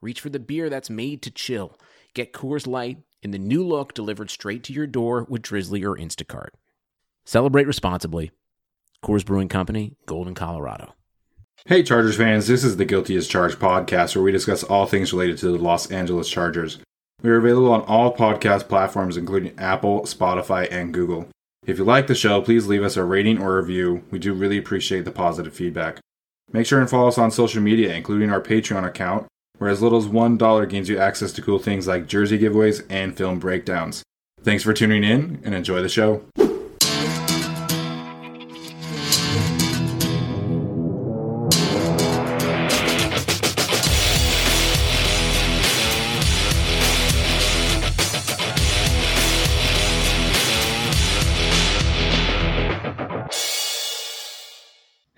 reach for the beer that's made to chill. Get Coors Light in the new look delivered straight to your door with Drizly or Instacart. Celebrate responsibly. Coors Brewing Company, Golden, Colorado. Hey, Chargers fans, this is the Guilty as Charged podcast where we discuss all things related to the Los Angeles Chargers. We are available on all podcast platforms, including Apple, Spotify, and Google. If you like the show, please leave us a rating or review. We do really appreciate the positive feedback. Make sure and follow us on social media, including our Patreon account, where as little as $1 gains you access to cool things like jersey giveaways and film breakdowns. Thanks for tuning in and enjoy the show.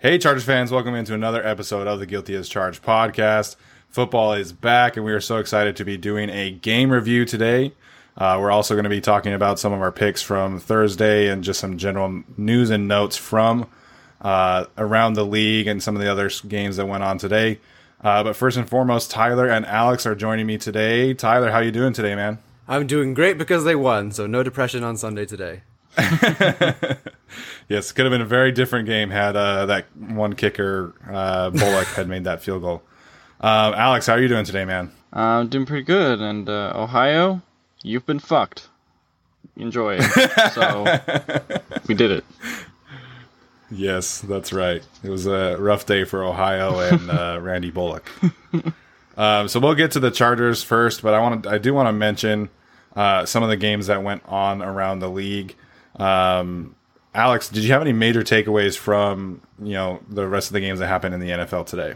Hey, Chargers fans, welcome into another episode of the Guilty as Charged podcast. Football is back, and we are so excited to be doing a game review today. Uh, we're also going to be talking about some of our picks from Thursday and just some general news and notes from uh, around the league and some of the other games that went on today. Uh, but first and foremost, Tyler and Alex are joining me today. Tyler, how you doing today, man? I'm doing great because they won, so no depression on Sunday today. yes, could have been a very different game had uh, that one kicker uh, Bullock had made that field goal. Uh, Alex, how are you doing today, man? I'm doing pretty good. And uh, Ohio, you've been fucked. Enjoy. so we did it. Yes, that's right. It was a rough day for Ohio and uh, Randy Bullock. Um, so we'll get to the Chargers first, but I want to I do want to mention uh, some of the games that went on around the league. Um, Alex, did you have any major takeaways from you know the rest of the games that happened in the NFL today?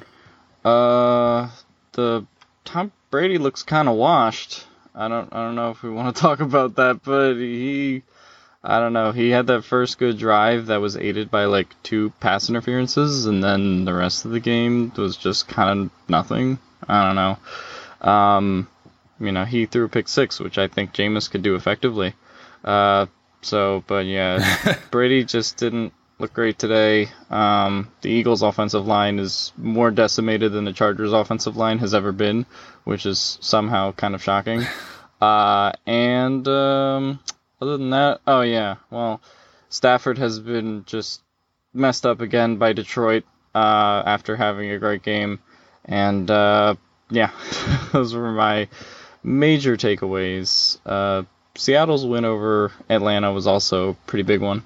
Uh, the Tom Brady looks kind of washed. I don't I don't know if we want to talk about that, but he I don't know. He had that first good drive that was aided by like two pass interferences, and then the rest of the game was just kind of nothing. I don't know. Um, you know, he threw a pick six, which I think Jameis could do effectively. Uh, so, but yeah, Brady just didn't look great today. Um, the Eagles' offensive line is more decimated than the Chargers' offensive line has ever been, which is somehow kind of shocking. Uh, and um, other than that, oh yeah, well, Stafford has been just messed up again by Detroit uh, after having a great game, and uh, yeah, those were my major takeaways. Uh, Seattle's win over Atlanta was also a pretty big one.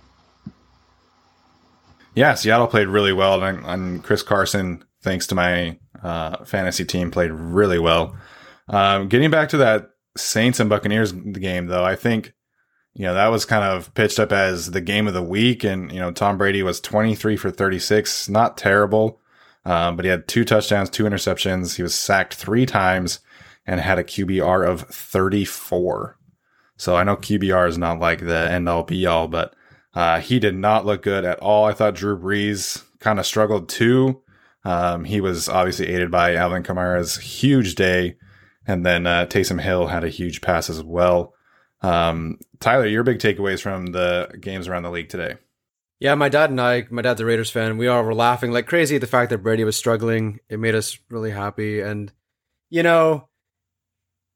Yeah, Seattle played really well, and, and Chris Carson, thanks to my uh, fantasy team, played really well. Um, getting back to that Saints and Buccaneers game, though, I think you know that was kind of pitched up as the game of the week, and you know Tom Brady was twenty three for thirty six, not terrible, um, but he had two touchdowns, two interceptions. He was sacked three times and had a QBR of thirty four. So I know QBR is not like the end all be all, but uh, he did not look good at all. I thought Drew Brees kind of struggled too. Um, he was obviously aided by Alvin Kamara's huge day. And then uh, Taysom Hill had a huge pass as well. Um, Tyler, your big takeaways from the games around the league today? Yeah, my dad and I, my dad's a Raiders fan. We all were laughing like crazy at the fact that Brady was struggling. It made us really happy. And, you know,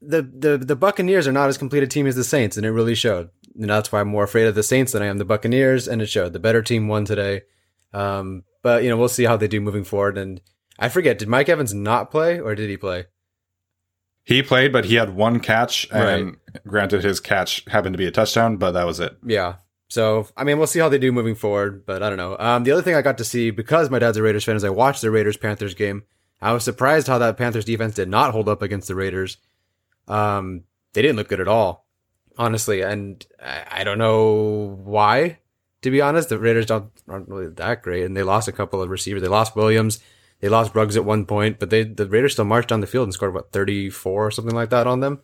the, the, the Buccaneers are not as complete a team as the Saints, and it really showed. And that's why I'm more afraid of the Saints than I am the Buccaneers, and it showed. The better team won today. Um, but, you know, we'll see how they do moving forward. And I forget, did Mike Evans not play, or did he play? He played, but he had one catch, and right. granted, his catch happened to be a touchdown, but that was it. Yeah. So, I mean, we'll see how they do moving forward, but I don't know. Um, the other thing I got to see because my dad's a Raiders fan is I watched the Raiders Panthers game. I was surprised how that Panthers defense did not hold up against the Raiders. Um, they didn't look good at all, honestly, and I, I don't know why. To be honest, the Raiders don't, aren't really that great, and they lost a couple of receivers. They lost Williams. They lost Ruggs at one point, but they the Raiders still marched down the field and scored what 34 or something like that on them.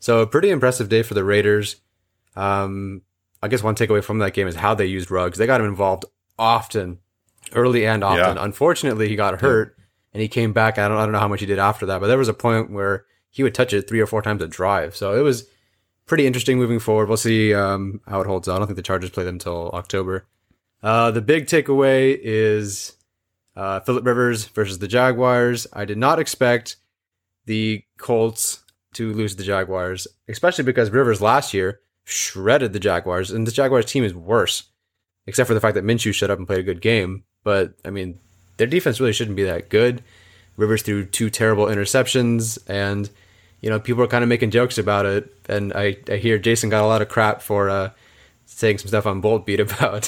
So a pretty impressive day for the Raiders. Um, I guess one takeaway from that game is how they used Ruggs. They got him involved often, early and often. Yeah. Unfortunately, he got hurt and he came back. I don't I don't know how much he did after that, but there was a point where he would touch it three or four times a drive. So it was pretty interesting moving forward. We'll see um, how it holds out. I don't think the Chargers play them until October. Uh, the big takeaway is uh, Philip Rivers versus the Jaguars. I did not expect the Colts to lose the Jaguars, especially because Rivers last year shredded the Jaguars, and the Jaguars team is worse, except for the fact that Minshew shut up and played a good game. But I mean, their defense really shouldn't be that good. Rivers threw two terrible interceptions, and you know people are kind of making jokes about it. And I, I hear Jason got a lot of crap for uh, saying some stuff on Bolt Beat about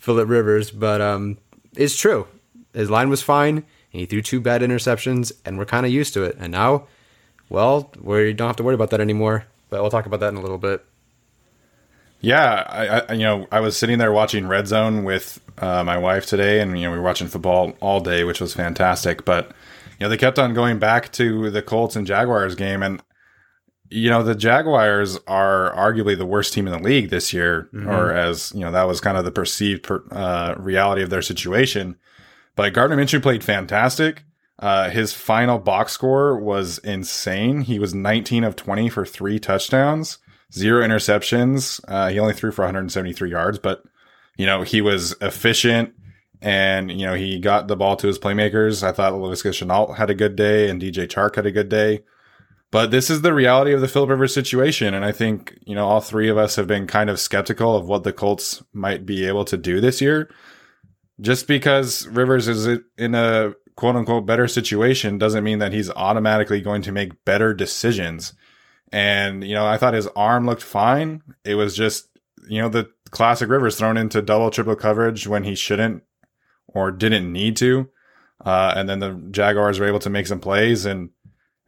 Philip Rivers, but um, it's true. His line was fine, and he threw two bad interceptions, and we're kind of used to it. And now, well, we don't have to worry about that anymore. But we'll talk about that in a little bit. Yeah, I, I you know I was sitting there watching Red Zone with uh, my wife today, and you know we were watching football all day, which was fantastic. But know they kept on going back to the Colts and Jaguars game, and you know the Jaguars are arguably the worst team in the league this year, mm-hmm. or as you know that was kind of the perceived per, uh, reality of their situation. But Gardner Minshew played fantastic. Uh, his final box score was insane. He was 19 of 20 for three touchdowns, zero interceptions. Uh, he only threw for 173 yards, but you know he was efficient and you know he got the ball to his playmakers. I thought Laviska Shenault had a good day and DJ Chark had a good day. But this is the reality of the Philip Rivers situation, and I think you know all three of us have been kind of skeptical of what the Colts might be able to do this year just because Rivers is in a quote unquote better situation doesn't mean that he's automatically going to make better decisions. And, you know, I thought his arm looked fine. It was just, you know, the classic Rivers thrown into double, triple coverage when he shouldn't or didn't need to. Uh, and then the Jaguars were able to make some plays and,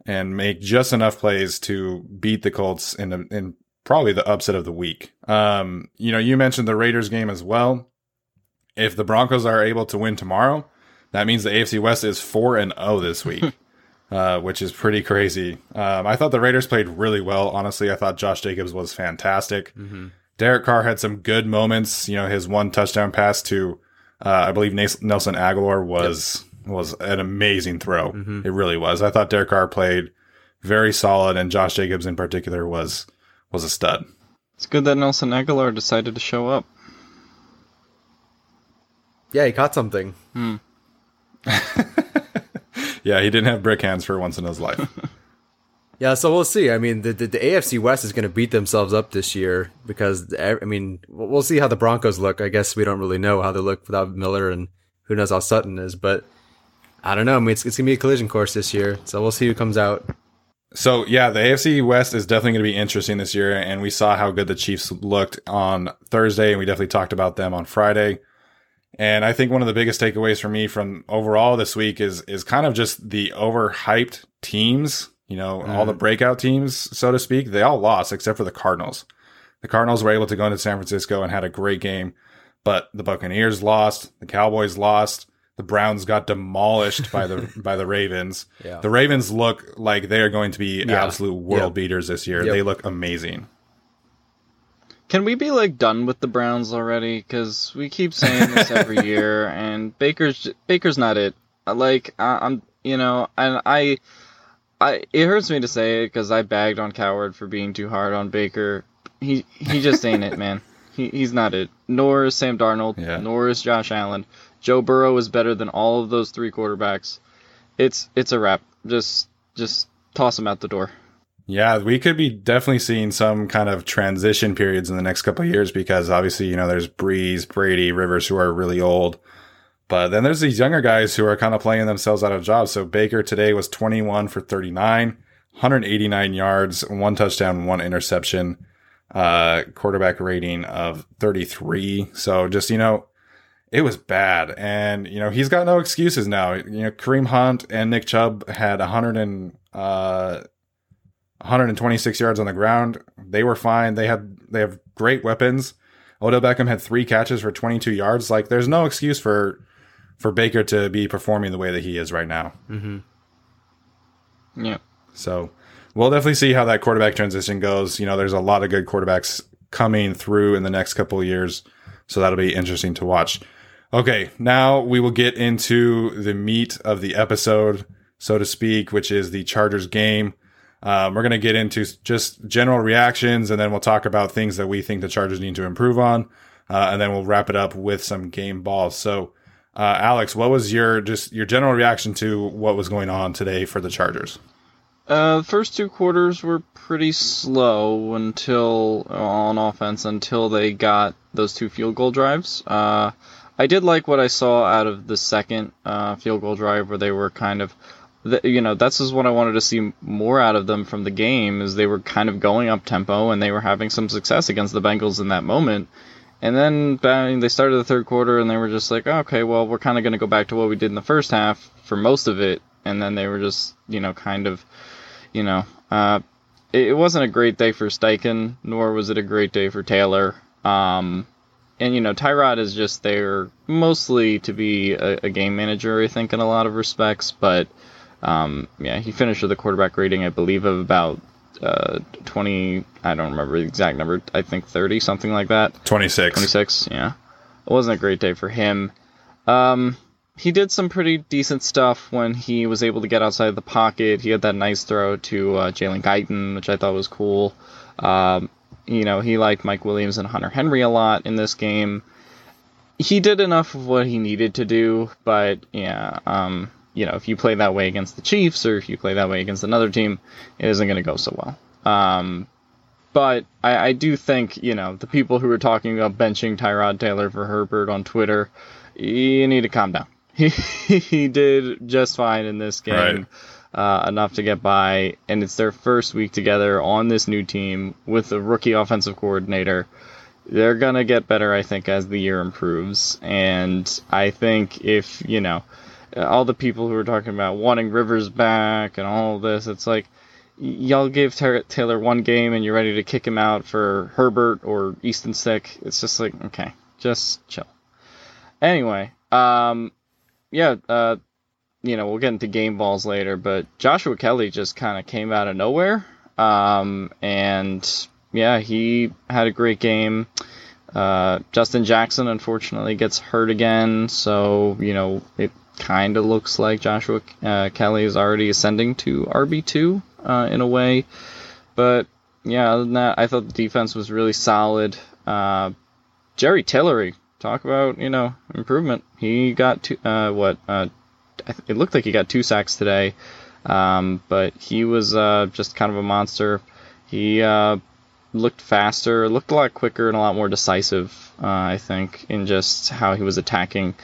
and make just enough plays to beat the Colts in the, in probably the upset of the week. Um, you know, you mentioned the Raiders game as well if the Broncos are able to win tomorrow, that means the AFC West is four and zero oh this week, uh, which is pretty crazy. Um, I thought the Raiders played really well. Honestly, I thought Josh Jacobs was fantastic. Mm-hmm. Derek Carr had some good moments. You know, his one touchdown pass to, uh, I believe Nelson Agholor was yep. was an amazing throw. Mm-hmm. It really was. I thought Derek Carr played very solid, and Josh Jacobs in particular was was a stud. It's good that Nelson Agholor decided to show up. Yeah, he caught something. Hmm. yeah, he didn't have brick hands for once in his life. yeah, so we'll see. I mean, the, the, the AFC West is going to beat themselves up this year because, I mean, we'll see how the Broncos look. I guess we don't really know how they look without Miller and who knows how Sutton is, but I don't know. I mean, it's, it's going to be a collision course this year, so we'll see who comes out. So yeah, the AFC West is definitely going to be interesting this year, and we saw how good the Chiefs looked on Thursday, and we definitely talked about them on Friday. And I think one of the biggest takeaways for me from overall this week is is kind of just the overhyped teams. You know, mm. all the mm. breakout teams, so to speak, they all lost except for the Cardinals. The Cardinals were able to go into San Francisco and had a great game, but the Buccaneers lost, the Cowboys lost, the Browns got demolished by the by the Ravens. Yeah. The Ravens look like they are going to be yeah. absolute world yep. beaters this year. Yep. They look amazing. Can we be like done with the Browns already? Because we keep saying this every year, and Baker's Baker's not it. Like I, I'm, you know, and I, I it hurts me to say it because I bagged on Cowherd for being too hard on Baker. He he just ain't it, man. He he's not it. Nor is Sam Darnold. Yeah. Nor is Josh Allen. Joe Burrow is better than all of those three quarterbacks. It's it's a wrap. Just just toss him out the door. Yeah, we could be definitely seeing some kind of transition periods in the next couple of years because obviously, you know, there's Brees, Brady, Rivers who are really old. But then there's these younger guys who are kind of playing themselves out of jobs. So Baker today was 21 for 39, 189 yards, one touchdown, one interception, uh, quarterback rating of 33. So just, you know, it was bad. And, you know, he's got no excuses now. You know, Kareem Hunt and Nick Chubb had 100 and, uh, 126 yards on the ground. They were fine. They had, they have great weapons. Odell Beckham had three catches for 22 yards. Like, there's no excuse for, for Baker to be performing the way that he is right now. Yeah. So we'll definitely see how that quarterback transition goes. You know, there's a lot of good quarterbacks coming through in the next couple of years. So that'll be interesting to watch. Okay, now we will get into the meat of the episode, so to speak, which is the Chargers game. Um, we're going to get into just general reactions and then we'll talk about things that we think the Chargers need to improve on. Uh, and then we'll wrap it up with some game balls. So, uh, Alex, what was your just your general reaction to what was going on today for the Chargers? Uh, first two quarters were pretty slow until on offense until they got those two field goal drives. Uh, I did like what I saw out of the second uh, field goal drive where they were kind of, you know, that's just what I wanted to see more out of them from the game is they were kind of going up tempo and they were having some success against the Bengals in that moment. And then they started the third quarter and they were just like, oh, okay, well, we're kind of going to go back to what we did in the first half for most of it. And then they were just, you know, kind of, you know, uh, it, it wasn't a great day for Steichen, nor was it a great day for Taylor. Um, and you know, Tyrod is just there mostly to be a, a game manager, I think, in a lot of respects. But um, yeah, he finished with a quarterback rating, I believe, of about uh, 20. I don't remember the exact number. I think 30, something like that. 26. 26, yeah. It wasn't a great day for him. Um, he did some pretty decent stuff when he was able to get outside the pocket. He had that nice throw to uh, Jalen Guyton, which I thought was cool. Um, you know, he liked Mike Williams and Hunter Henry a lot in this game. He did enough of what he needed to do, but yeah, um, you know, if you play that way against the Chiefs or if you play that way against another team, it isn't going to go so well. Um, but I, I do think, you know, the people who are talking about benching Tyrod Taylor for Herbert on Twitter, you need to calm down. He, he did just fine in this game, uh, enough to get by, and it's their first week together on this new team with a rookie offensive coordinator. They're gonna get better, I think, as the year improves, and I think if you know all the people who are talking about wanting Rivers back and all this, it's like y'all give Tay- Taylor one game and you're ready to kick him out for Herbert or Easton Stick. It's just like okay, just chill. Anyway, um, yeah, uh, you know, we'll get into game balls later, but Joshua Kelly just kind of came out of nowhere. Um, and yeah, he had a great game. Uh, Justin Jackson unfortunately gets hurt again, so you know it kind of looks like Joshua uh, Kelly is already ascending to RB two uh, in a way. But yeah, other than that, I thought the defense was really solid. Uh, Jerry Tillery, talk about you know improvement. He got two, uh, what uh, it looked like he got two sacks today, um, but he was uh, just kind of a monster. He uh, looked faster, looked a lot quicker, and a lot more decisive. Uh, I think in just how he was attacking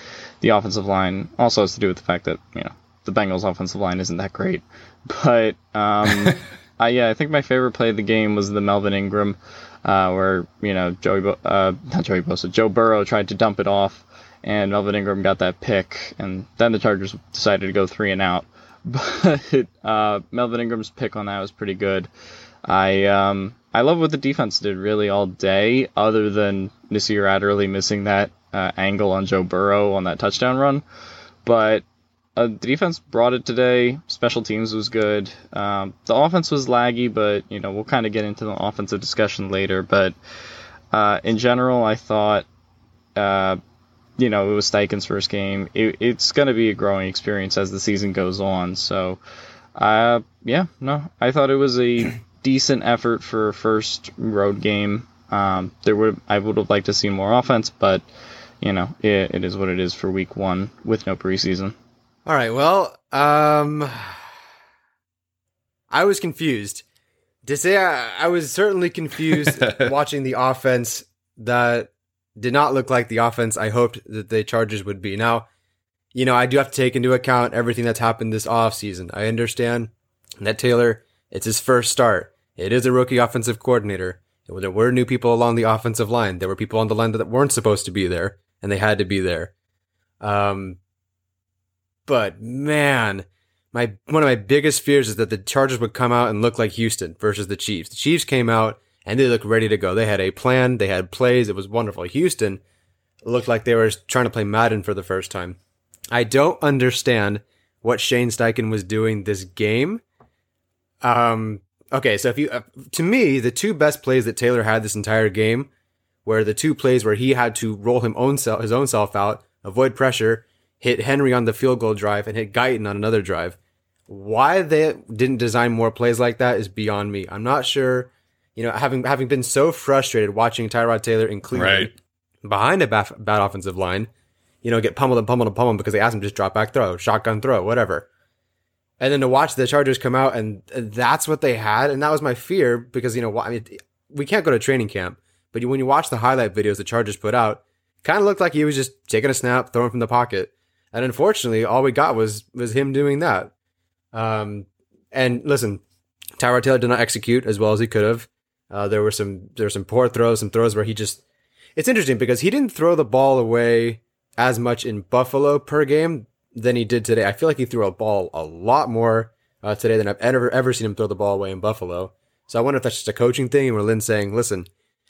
the offensive line. Also has to do with the fact that you know the Bengals' offensive line isn't that great, but um, I, yeah, I think my favorite play of the game was the Melvin Ingram, uh, where you know Joey, Bo- uh, not Joey Bosa, Joe Burrow tried to dump it off, and Melvin Ingram got that pick, and then the Chargers decided to go three and out. But uh, Melvin Ingram's pick on that was pretty good. I um, I love what the defense did really all day, other than Nasir Adderley missing that uh, angle on Joe Burrow on that touchdown run. But uh, the defense brought it today. Special teams was good. Um, the offense was laggy, but you know we'll kind of get into the offensive discussion later. But uh, in general, I thought, uh, you know, it was Steichen's first game. It, it's going to be a growing experience as the season goes on. So Uh, yeah, no, I thought it was a decent effort for a first road game. Um, there would I would have liked to see more offense, but you know, it, it is what it is for week one with no preseason. All right. Well, um, I was confused. To say I, I was certainly confused watching the offense that did not look like the offense I hoped that the Chargers would be. Now, you know, I do have to take into account everything that's happened this offseason. I understand that Taylor, it's his first start. It is a rookie offensive coordinator. There were new people along the offensive line. There were people on the line that weren't supposed to be there, and they had to be there. Um, but man, my one of my biggest fears is that the Chargers would come out and look like Houston versus the Chiefs. The Chiefs came out and they looked ready to go. They had a plan, they had plays, it was wonderful. Houston looked like they were trying to play Madden for the first time. I don't understand what Shane Steichen was doing this game. Um, okay, so if you, uh, to me, the two best plays that Taylor had this entire game were the two plays where he had to roll him own self, his own self out, avoid pressure, hit Henry on the field goal drive, and hit Guyton on another drive. Why they didn't design more plays like that is beyond me. I'm not sure. You know, having having been so frustrated watching Tyrod Taylor in Cleveland Right. behind a bad, bad offensive line, you know, get pummeled and pummeled and pummeled because they asked him to just drop back throw, shotgun throw, whatever. And then to watch the Chargers come out and that's what they had, and that was my fear because you know, I mean, we can't go to training camp, but when you watch the highlight videos the Chargers put out, kind of looked like he was just taking a snap, throwing from the pocket, and unfortunately, all we got was was him doing that. Um, and listen, Tyrod Taylor did not execute as well as he could have. Uh, there were some there were some poor throws, some throws where he just. It's interesting because he didn't throw the ball away as much in Buffalo per game than he did today. I feel like he threw a ball a lot more uh, today than I've ever ever seen him throw the ball away in Buffalo. So I wonder if that's just a coaching thing, where Lynn's saying, "Listen,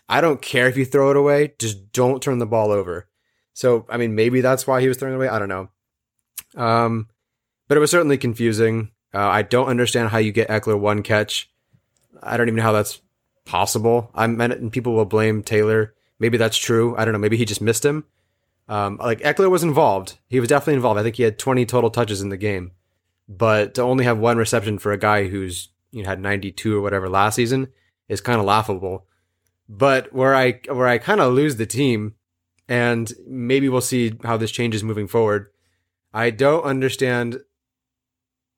I don't care if you throw it away, just don't turn the ball over." So I mean, maybe that's why he was throwing it away. I don't know. Um, but it was certainly confusing. Uh, I don't understand how you get Ekeler one catch. I don't even know how that's possible. I meant and people will blame Taylor. Maybe that's true. I don't know. Maybe he just missed him. Um, like Ekeler was involved. He was definitely involved. I think he had 20 total touches in the game, but to only have one reception for a guy who's you know, had 92 or whatever last season is kind of laughable. But where I where I kind of lose the team, and maybe we'll see how this changes moving forward. I don't understand.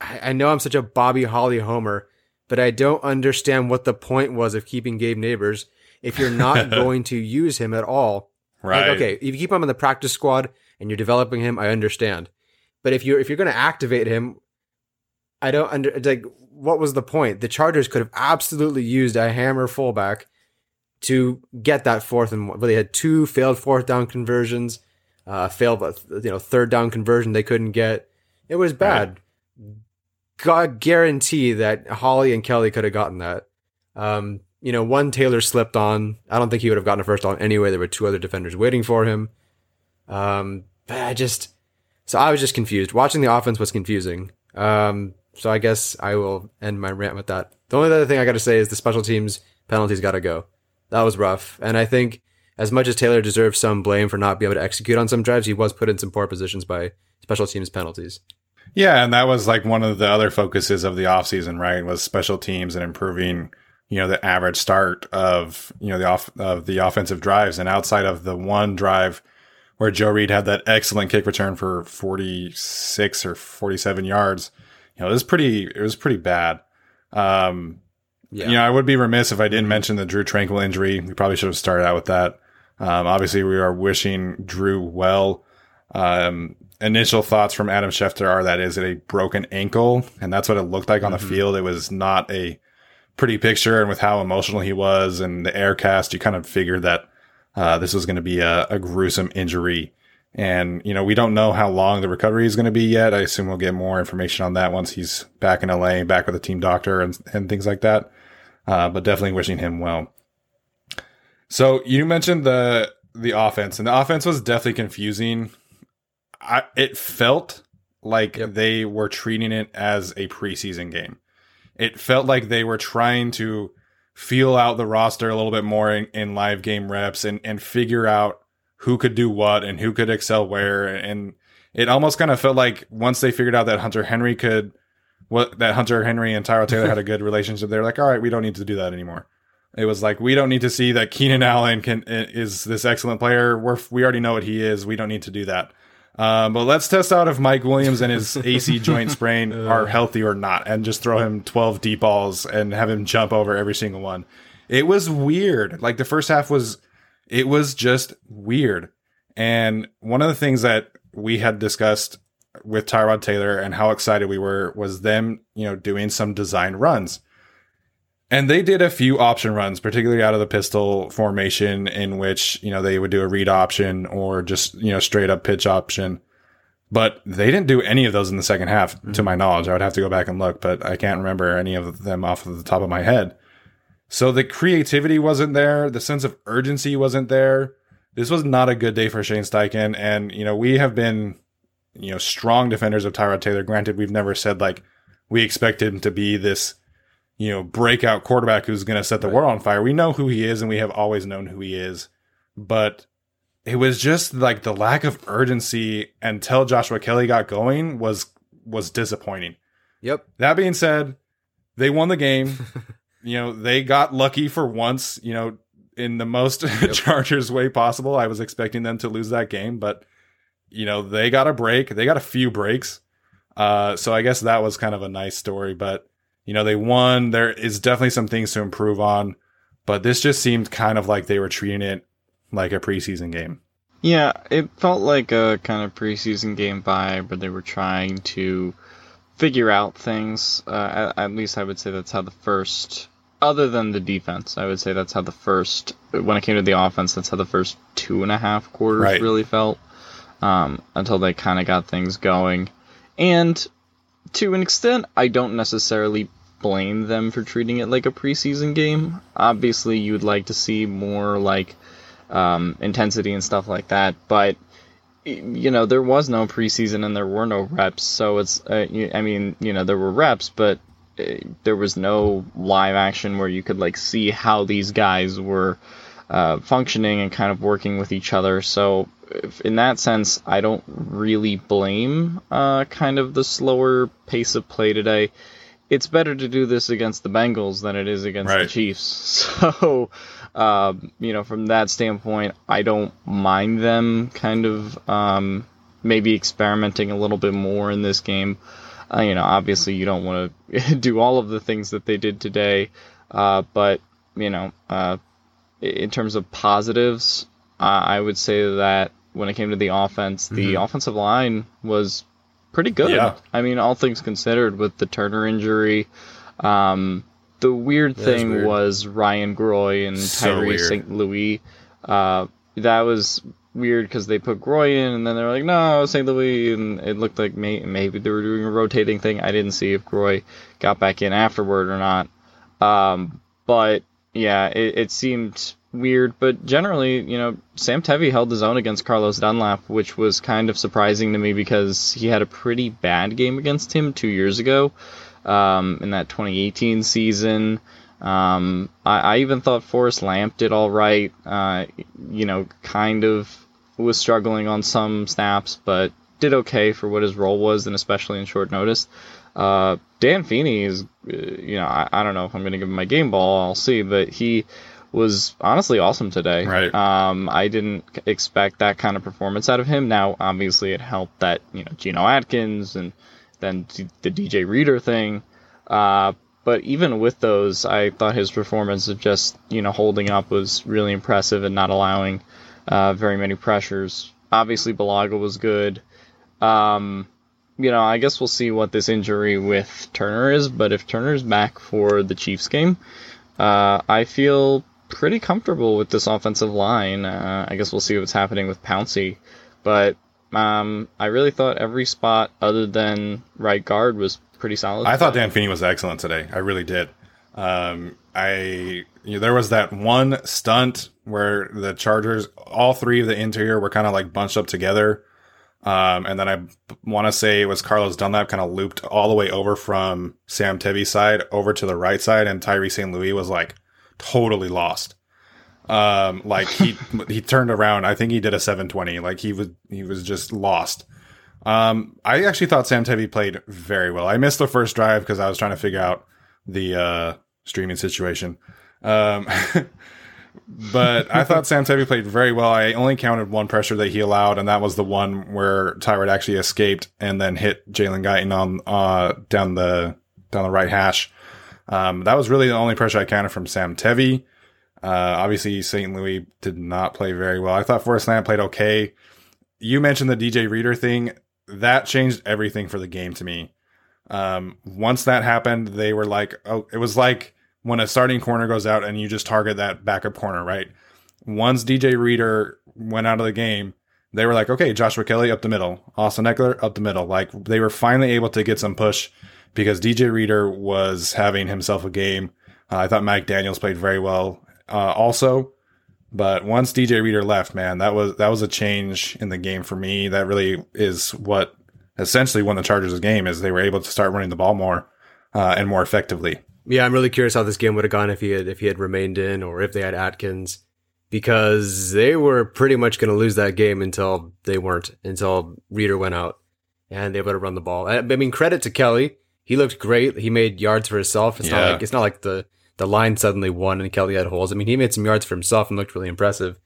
I, I know I'm such a Bobby Holly homer, but I don't understand what the point was of keeping Gabe Nabers if you're not going to use him at all. Right. Like, okay, if you keep him in the practice squad and you're developing him, I understand. But if you're if you're going to activate him, I don't under like what was the point? The Chargers could have absolutely used a hammer fullback to get that fourth and one. But they had two failed fourth down conversions, uh, failed you know third down conversion they couldn't get. It was bad. God guarantee that Holly and Kelly could have gotten that. Um, you know, one Taylor slipped on. I don't think he would have gotten a first down anyway. There were two other defenders waiting for him. Um, but I just, so I was just confused. Watching the offense was confusing. Um, so I guess I will end my rant with that. The only other thing I got to say is the special teams penalties got to go. That was rough. And I think as much as Taylor deserves some blame for not being able to execute on some drives, he was put in some poor positions by special teams penalties. Yeah, and that was like one of the other focuses of the offseason, right? Was special teams and improving, you know, the average start of, you know, the off of the offensive drives. And outside of the one drive where Joe Reed had that excellent kick return for 46 or 47 yards, you know, it was pretty it was pretty bad. Um Yeah. you know, I would be remiss if I didn't mention the Drue Tranquill injury. We probably should have started out with that. Um, obviously, we are wishing Drew well. Um, initial thoughts from Adam Schefter are that is it a broken ankle, and that's what it looked like on the field. It was not a pretty picture, and with how emotional he was and the air cast, you kind of figured that uh, this was going to be a, a gruesome injury. And you know, we don't know how long the recovery is going to be yet. I assume we'll get more information on that once he's back in LA, back with the team doctor and and things like that. Uh, but definitely wishing him well. So you mentioned the the offense, and the offense was definitely confusing. I, it felt like Yep. they were treating it as a preseason game. It felt like they were trying to feel out the roster a little bit more in, in live game reps and and figure out who could do what and who could excel where. And it almost kind of felt like once they figured out that Hunter Henry could what that Hunter Henry and Tyrod Taylor had a good relationship. They're like, all right, we don't need to do that anymore. It was like we don't need to see that Keenan Allen can is this excellent player. We're we already know what he is. We don't need to do that. Um, but let's test out if Mike Williams and his AC joint sprain are healthy or not, and just throw him 12 deep balls and have him jump over every single one. It was weird. Like the first half was, it was just weird. And one of the things that we had discussed with Tyrod Taylor and how excited we were was them, you know, doing some design runs. And they did a few option runs, particularly out of the pistol formation, in which, you know, they would do a read option or just, you know, straight up pitch option. But they didn't do any of those in the second half, mm-hmm. to my knowledge. I would have to go back and look, but I can't remember any of them off of the top of my head. So the creativity wasn't there. The sense of urgency wasn't there. This was not a good day for Shane Steichen. And, you know, we have been, you know, strong defenders of Tyrod Taylor. Granted, we've never said like we expect him to be this you know, breakout quarterback who's going to set the right. world on fire. We know who he is and we have always known who he is. But it was just like the lack of urgency until Joshua Kelly got going was was disappointing. Yep. That being said, they won the game. you know, they got lucky for once, you know, in the most yep. Chargers way possible. I was expecting them to lose that game, but you know, they got a break. They got a few breaks. Uh, so I guess that was kind of a nice story, but you know, they won. There is definitely some things to improve on, but this just seemed kind of like they were treating it like a preseason game. Yeah, it felt like a kind of preseason game vibe where they were trying to figure out things. Uh, at, at, least I would say that's how the first, other than the defense, I would say that's how the first, when it came to the offense, that's how the first two and a half quarters right. really felt um, until they kind of got things going. And to an extent, I don't necessarily blame them for treating it like a preseason game. Obviously, you'd like to see more like um, intensity and stuff like that, but you know there was no preseason and there were no reps, so it's uh, I mean you know there were reps, but uh, there was no live action where you could like see how these guys were uh, functioning and kind of working with each other. So in that sense, I don't really blame uh, kind of the slower pace of play today it's better to do this against the Bengals than it is against right. the Chiefs. So, um, you know, from that standpoint, I don't mind them kind of um, maybe experimenting a little bit more in this game. Uh, you know, obviously, you don't want to do all of the things that they did today, uh, but you know, uh, in terms of positives, I would say that when it came to the offense, the mm-hmm. offensive line was pretty good. Yeah. I mean, all things considered, with the Turner injury. Um, the weird thing weird. was Ryan Groy and so Tyree St. Louis. Uh, that was weird because they put Groy in and then they're like, no, St. Louis, and it looked like may- maybe they were doing a rotating thing. I didn't see if Groy got back in afterward or not. Um, but yeah, it, it seemed weird, but generally, you know, Sam Tevi held his own against Carlos Dunlap, which was kind of surprising to me because he had a pretty bad game against him two years ago um, in that 2018 season. Um, I, I, even thought Forrest Lamp did all right. Uh, you know, kind of was struggling on some snaps, but did okay for what his role was, and especially in short notice. Uh, Dan Feeney is, uh, you know, I, I don't know if I'm going to give him my game ball. I'll see, but he was honestly awesome today. Right. Um, I didn't expect that kind of performance out of him. Now, obviously, it helped that you know Geno Atkins and then the DJ Reader thing. Uh, but even with those, I thought his performance of just you know holding up was really impressive and not allowing uh, very many pressures. Obviously, Bulaga was good. Um, you know, I guess we'll see what this injury with Turner is. But if Turner's back for the Chiefs game, uh, I feel pretty comfortable with this offensive line. Uh, I guess we'll see what's happening with Pouncey, but um, I really thought every spot other than right guard was pretty solid. I thought Dan Feeney was excellent today. I really did. Um, I you know, there was that one stunt where the Chargers, all three of the interior were kind of like bunched up together. Um, and then I want to say it was Carlos Dunlap kind of looped all the way over from Sam Tevi's side over to the right side, and Tyree St. Louis was like totally lost. Um, like he he turned around. I think he did a 720. Like he was he was just lost. Um, I actually thought Sam Tevi played very well. I missed the first drive because I was trying to figure out the uh, streaming situation. Um, but I thought Sam Tevi played very well. I only counted one pressure that he allowed, and that was the one where Tyrod actually escaped and then hit Jalen Guyton on uh, down the down the right hash. Um, that was really the only pressure I counted from Sam Tevi. Uh, obviously, St. Louis did not play very well. I thought Forrest Lamp played okay. You mentioned the DJ Reader thing. That changed everything for the game to me. Um, once that happened, they were like, oh, it was like when a starting corner goes out and you just target that backup corner, right? Once DJ Reader went out of the game, they were like, okay, Joshua Kelly up the middle, Austin Ekeler up the middle. Like they were finally able to get some push because DJ Reader was having himself a game. Uh, I thought Mike Daniels played very well uh, also. But once DJ Reader left, man, that was that was a change in the game for me. That really is what essentially won the Chargers' game is they were able to start running the ball more uh, and more effectively. Yeah, I'm really curious how this game would have gone if he had if he had remained in or if they had Atkins, because they were pretty much going to lose that game until they weren't until Reader went out and they would have run the ball. I mean, credit to Kelly, he looked great. He made yards for himself. It's Yeah. not like it's not like the the line suddenly won and Kelly had holes. I mean, he made some yards for himself and looked really impressive.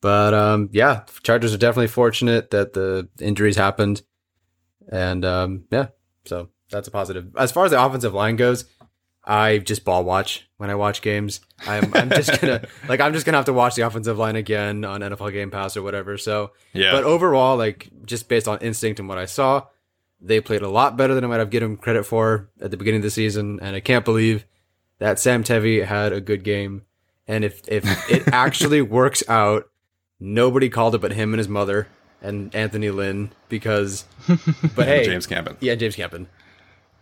But um, yeah, Chargers are definitely fortunate that the injuries happened, and um, yeah, so that's a positive. As far as the offensive line goes, I just ball watch when I watch games. I'm I'm just gonna like I'm just gonna have to watch the offensive line again on NFL Game Pass or whatever. So Yeah. but overall, like just based on instinct and what I saw, they played a lot better than I might have given them credit for at the beginning of the season. And I can't believe that Sam Tevi had a good game. And if if it actually works out, nobody called it but him and his mother and Anthony Lynn because. But hey, James Campen. yeah, James Campen.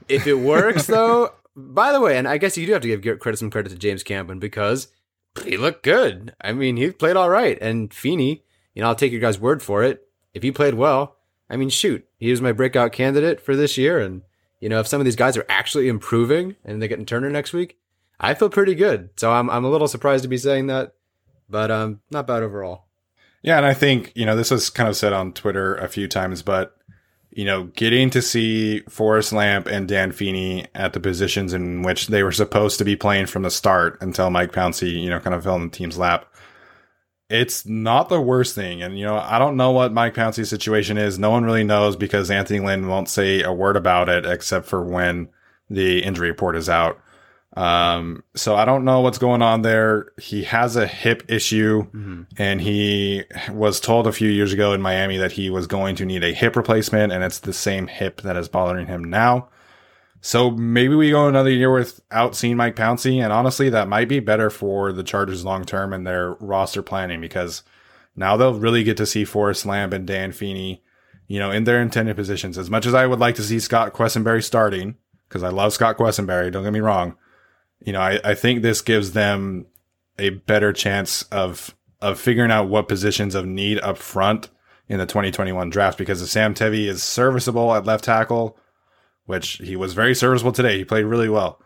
If it works, though, by the way, and I guess you do have to give credit some credit to James Campen because he looked good. I mean, he played all right. And Feeney, you know, I'll take your guys' word for it. If he played well, I mean, shoot, he was my breakout candidate for this year. And you know, if some of these guys are actually improving and they get in Turner next week, I feel pretty good. So I'm I'm a little surprised to be saying that, but um, not bad overall. Yeah, and I think, you know, this was kind of said on Twitter a few times, but you know, getting to see Forrest Lamp and Dan Feeney at the positions in which they were supposed to be playing from the start until Mike Pouncey, you know, kind of fell in the team's lap. It's not the worst thing. And, you know, I don't know what Mike Pouncey's situation is. No one really knows because Anthony Lynn won't say a word about it except for when the injury report is out. Um, so I don't know what's going on there. He has a hip issue and he was told a few years ago in Miami that he was going to need a hip replacement and it's the same hip that is bothering him now. So maybe we go another year without seeing Mike Pouncey and honestly that might be better for the Chargers long term and their roster planning because now they'll really get to see Forrest Lamp and Dan Feeney, you know, in their intended positions. As much as I would like to see Scott Quessenberry starting, because I love Scott Quessenberry, don't get me wrong. You know, I, I think this gives them a better chance of of figuring out what positions of need up front in the 2021 draft because if Sam Tevi is serviceable at left tackle, which he was very serviceable today, he played really well.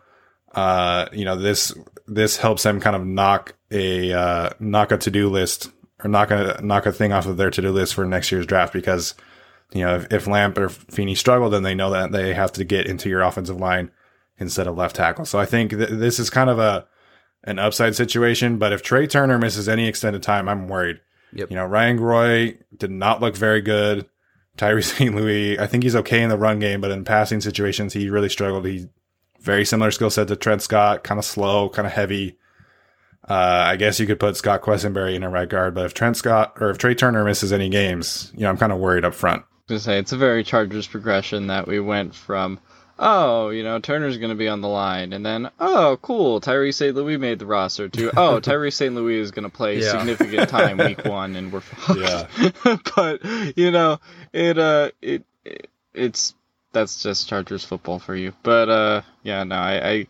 Uh, you know, this this helps them kind of knock a uh, knock a to do list or knock a knock a thing off of their to do list for next year's draft because you know if, if Lamp or Feeney struggle, then they know that they have to get into your offensive line instead of left tackle. So I think th- this is kind of a an upside situation. But if Trai Turner misses any extended time, I'm worried. Yep. You know, Ryan Groy did not look very good. Tyree St. Louis, I think he's okay in the run game, but in passing situations, he really struggled. He very similar skill set to Trent Scott, kind of slow, kind of heavy. Uh, I guess you could put Scott Quessenberry in a right guard, but if Trent Scott or if Trai Turner misses any games, you know, I'm kind of worried up front. to say it's a very Chargers progression that we went from oh you know Turner's gonna be on the line and then oh cool Tyree St. Louis made the roster too. oh Tyree St. Louis is gonna play Yeah. significant time week one and we're fucked. Yeah. but you know it uh it, it it's that's just Chargers football for you but uh yeah no I I,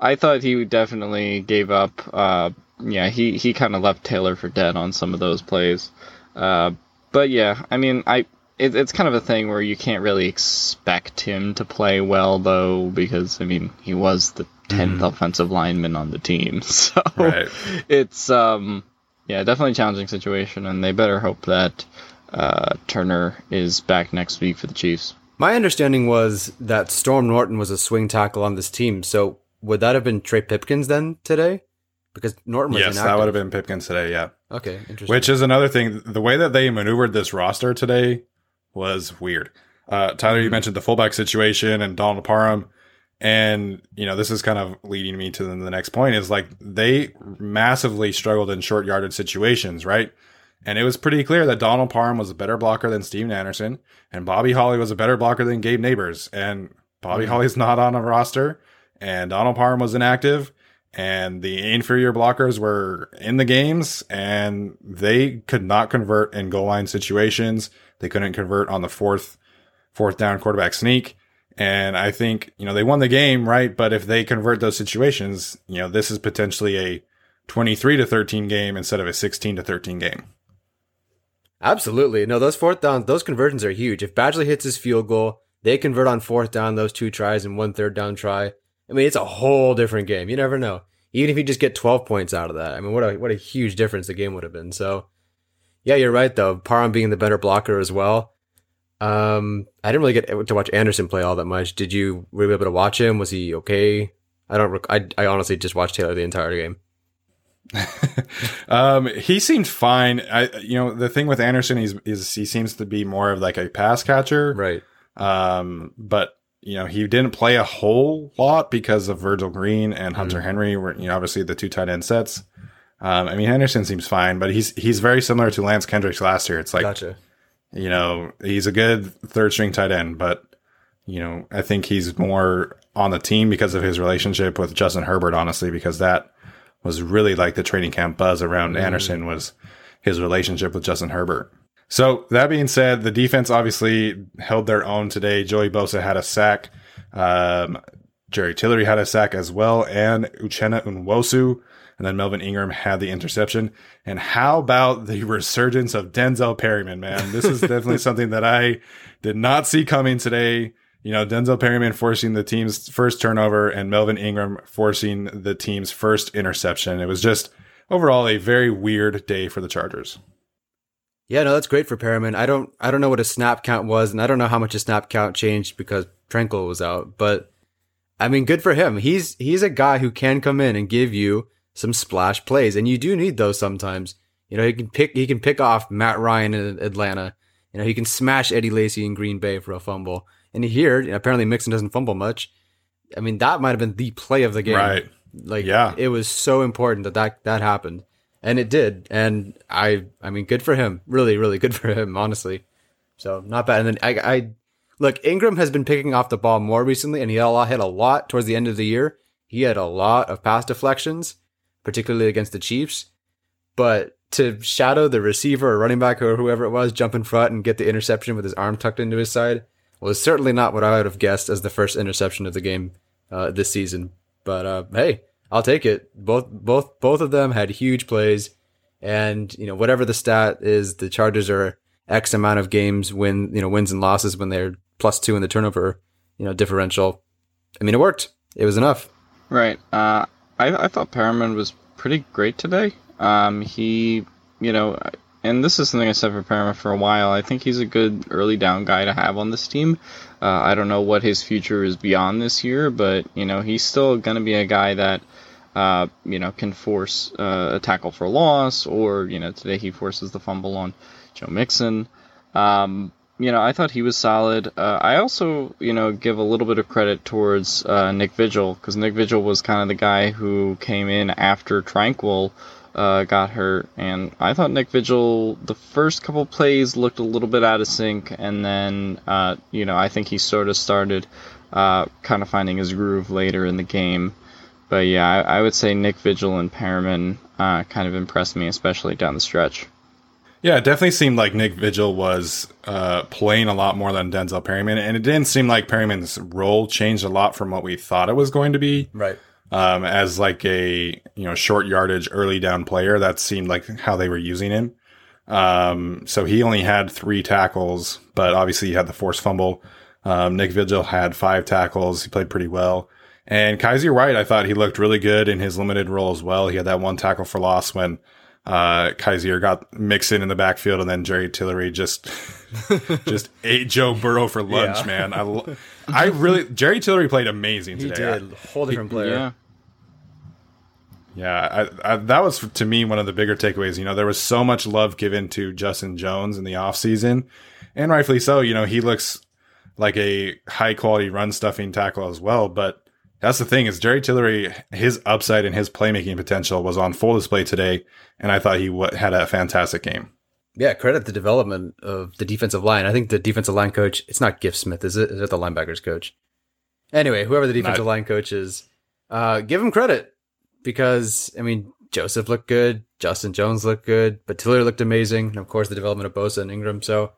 I thought he definitely gave up uh yeah he he kind of left Taylor for dead on some of those plays uh but yeah I mean I it, it's kind of a thing where you can't really expect him to play well though because I mean he was the 10th offensive lineman on the team so Right. it's um yeah definitely a challenging situation and they better hope that uh, Turner is back next week for the Chiefs. My understanding was that Storm Norton was a swing tackle on this team. So would that have been Trey Pipkins then today? Because Norton was yes, inactive. that would have been Pipkins today. Yeah. Okay, interesting. Which is another thing. The way that they maneuvered this roster today was weird. Uh, Tyler, you mentioned the fullback situation and Donald Parham. And, you know, this is kind of leading me to the next point is like they massively struggled in short yarded situations, right? And it was pretty clear that Donald Parham was a better blocker than Stephen Anderson, and Bobby Holly was a better blocker than Gabe Nabers. And Bobby Holly's not on a roster, and Donald Parham was inactive, and the inferior blockers were in the games, and they could not convert in goal line situations. They couldn't convert on the fourth fourth down quarterback sneak. And I think, you know, they won the game, right? But if they convert those situations, you know, this is potentially a 23 to 13 game instead of a 16 to 13 game. Absolutely. No, those fourth downs, those conversions are huge. If Badgley hits his field goal, they convert on fourth down, those two tries and one third down try. I mean, it's a whole different game. You never know. Even if you just get 12 points out of that. I mean, what a, what a huge difference the game would have been. So, yeah, you're right, though. Parham being the better blocker as well. Um, I didn't really get to watch Anderson play all that much. Did you were you able to watch him? Was he okay? I don't. Rec- I I honestly just watched Taylor the entire game. um, he seemed fine. I, you know, the thing with Anderson is, is he seems to be more of like a pass catcher, Right. Um, but you know, he didn't play a whole lot because of Virgil Green and Hunter Henry were, you know, obviously the two tight end sets. Um, I mean, Henderson seems fine, but he's, he's very similar to Lance Kendricks last year. It's like, Gotcha. you know, he's a good third string tight end, but you know, I think he's more on the team because of his relationship with Justin Herbert, honestly, because that was really like the training camp buzz around Anderson was his relationship with Justin Herbert. So that being said, the defense obviously held their own today. Joey Bosa had a sack. Um, Jerry Tillery had a sack as well, and Uchenna Nwosu. And then Melvin Ingram had the interception. And how about the resurgence of Denzel Perryman, man? This is definitely something that I did not see coming today. You know, Denzel Perryman forcing the team's first turnover and Melvin Ingram forcing the team's first interception. It was just overall a very weird day for the Chargers. Yeah, no, that's great for Perryman. I don't, I don't know what a snap count was, and I don't know how much a snap count changed because Tranquill was out. But I mean, good for him. He's he's a guy who can come in and give you some splash plays, and you do need those sometimes. You know, he can pick he can pick off Matt Ryan in Atlanta. You know, he can smash Eddie Lacy in Green Bay for a fumble. And here, apparently Mixon doesn't fumble much. I mean, that might have been the play of the game. Right. Like, Yeah. it was so important that that, that happened. And it did. And I, I mean, good for him. Really, really good for him, honestly. So not bad. And then I, I look, Ingram has been picking off the ball more recently and he had a lot, hit a lot towards the end of the year. He had a lot of pass deflections, particularly against the Chiefs. But to shadow the receiver or running back or whoever it was, jump in front and get the interception with his arm tucked into his side was certainly not what I would have guessed as the first interception of the game uh, this season. But uh, hey, I'll take it. Both both both of them had huge plays, and you know whatever the stat is, the Chargers are X amount of games win you know wins and losses when they're plus two in the turnover you know differential. I mean, it worked. It was enough. Right. Uh, I, I thought Perryman was pretty great today. Um, he, you know, and this is something I said for Perryman for a while. I think he's a good early down guy to have on this team. Uh, I don't know what his future is beyond this year, but you know, he's still going to be a guy that, uh, you know, can force uh, a tackle for loss, or you know, today he forces the fumble on Joe Mixon. Um, you know, I thought he was solid. Uh, I also, you know, give a little bit of credit towards uh, Nick Vigil because Nick Vigil was kind of the guy who came in after Tranquill uh, got hurt, and I thought Nick Vigil the first couple plays looked a little bit out of sync, and then, uh, you know, I think he sort of started uh, kind of finding his groove later in the game. But yeah, I, I would say Nick Vigil and Perryman uh, kind of impressed me, especially down the stretch. Yeah, it definitely seemed like Nick Vigil was uh, playing a lot more than Denzel Perryman, and it didn't seem like Perryman's role changed a lot from what we thought it was going to be. Right. Um, as like a you know short yardage early down player, that seemed like how they were using him. Um, so he only had three tackles, but obviously he had the forced fumble. Um, Nick Vigil had five tackles. He played pretty well. And Kyzir White, I thought he looked really good in his limited role as well. He had that one tackle for loss when uh, Kyzir got Mixon in the backfield, and then Jerry Tillery just just ate Joe Burrow for lunch, Yeah. man. I, I really Jerry Tillery played amazing today. He today. did. Whole different player. Yeah. Yeah, I, I, that was to me one of the bigger takeaways. You know, there was so much love given to Justin Jones in the offseason, and rightfully so. You know, he looks like a high quality run stuffing tackle as well. But that's the thing is Jerry Tillery, his upside and his playmaking potential was on full display today, and I thought he w- had a fantastic game. Yeah, credit the development of the defensive line. I think the defensive line coach, it's not Giff Smith, is it? Is it the linebackers coach? Anyway, whoever the defensive Not- line coach is, uh, give him credit because, I mean, Joseph looked good, Justin Jones looked good, but Tiller looked amazing, and of course the development of Bosa and Ingram. So,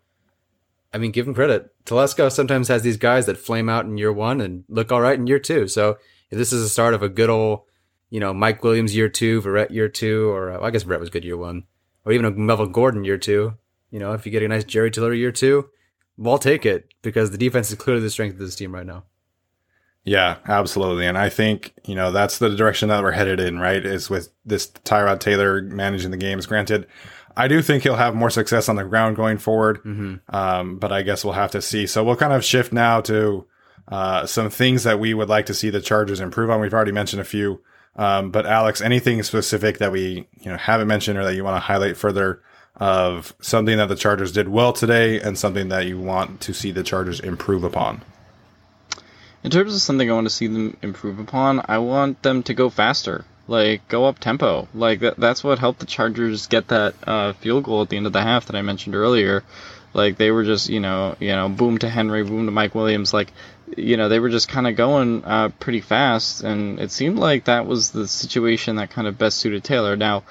I mean, give him credit. Telesco sometimes has these guys that flame out in year one and look all right in year two. So, if this is the start of a good old, you know, Mike Williams year two, Verrett year two, or uh, I guess Verrett was good year one or even a Melvin Gordon year two. You know, if you get a nice Jerry Tiller year two, well, take it because the defense is clearly the strength of this team right now. Yeah, absolutely. And I think, you know, that's the direction that we're headed in, right? Is with this Tyrod Taylor managing the games. Granted, I do think he'll have more success on the ground going forward. Um, but I guess we'll have to see. So we'll kind of shift now to uh, some things that we would like to see the Chargers improve on. We've already mentioned a few. Um, but Alex, anything specific that we, you know, haven't mentioned or that you want to highlight further of something that the Chargers did well today and something that you want to see the Chargers improve upon? In terms of something I want to see them improve upon, I want them to go faster. Like go up tempo. Like that, that's what helped the Chargers get that uh, field goal at the end of the half that I mentioned earlier. Like they were just, you know, you know, boom to Henry, boom to Mike Williams. Like, you know, they were just kind of going uh, pretty fast, and it seemed like that was the situation that kind of best suited Taylor. Now,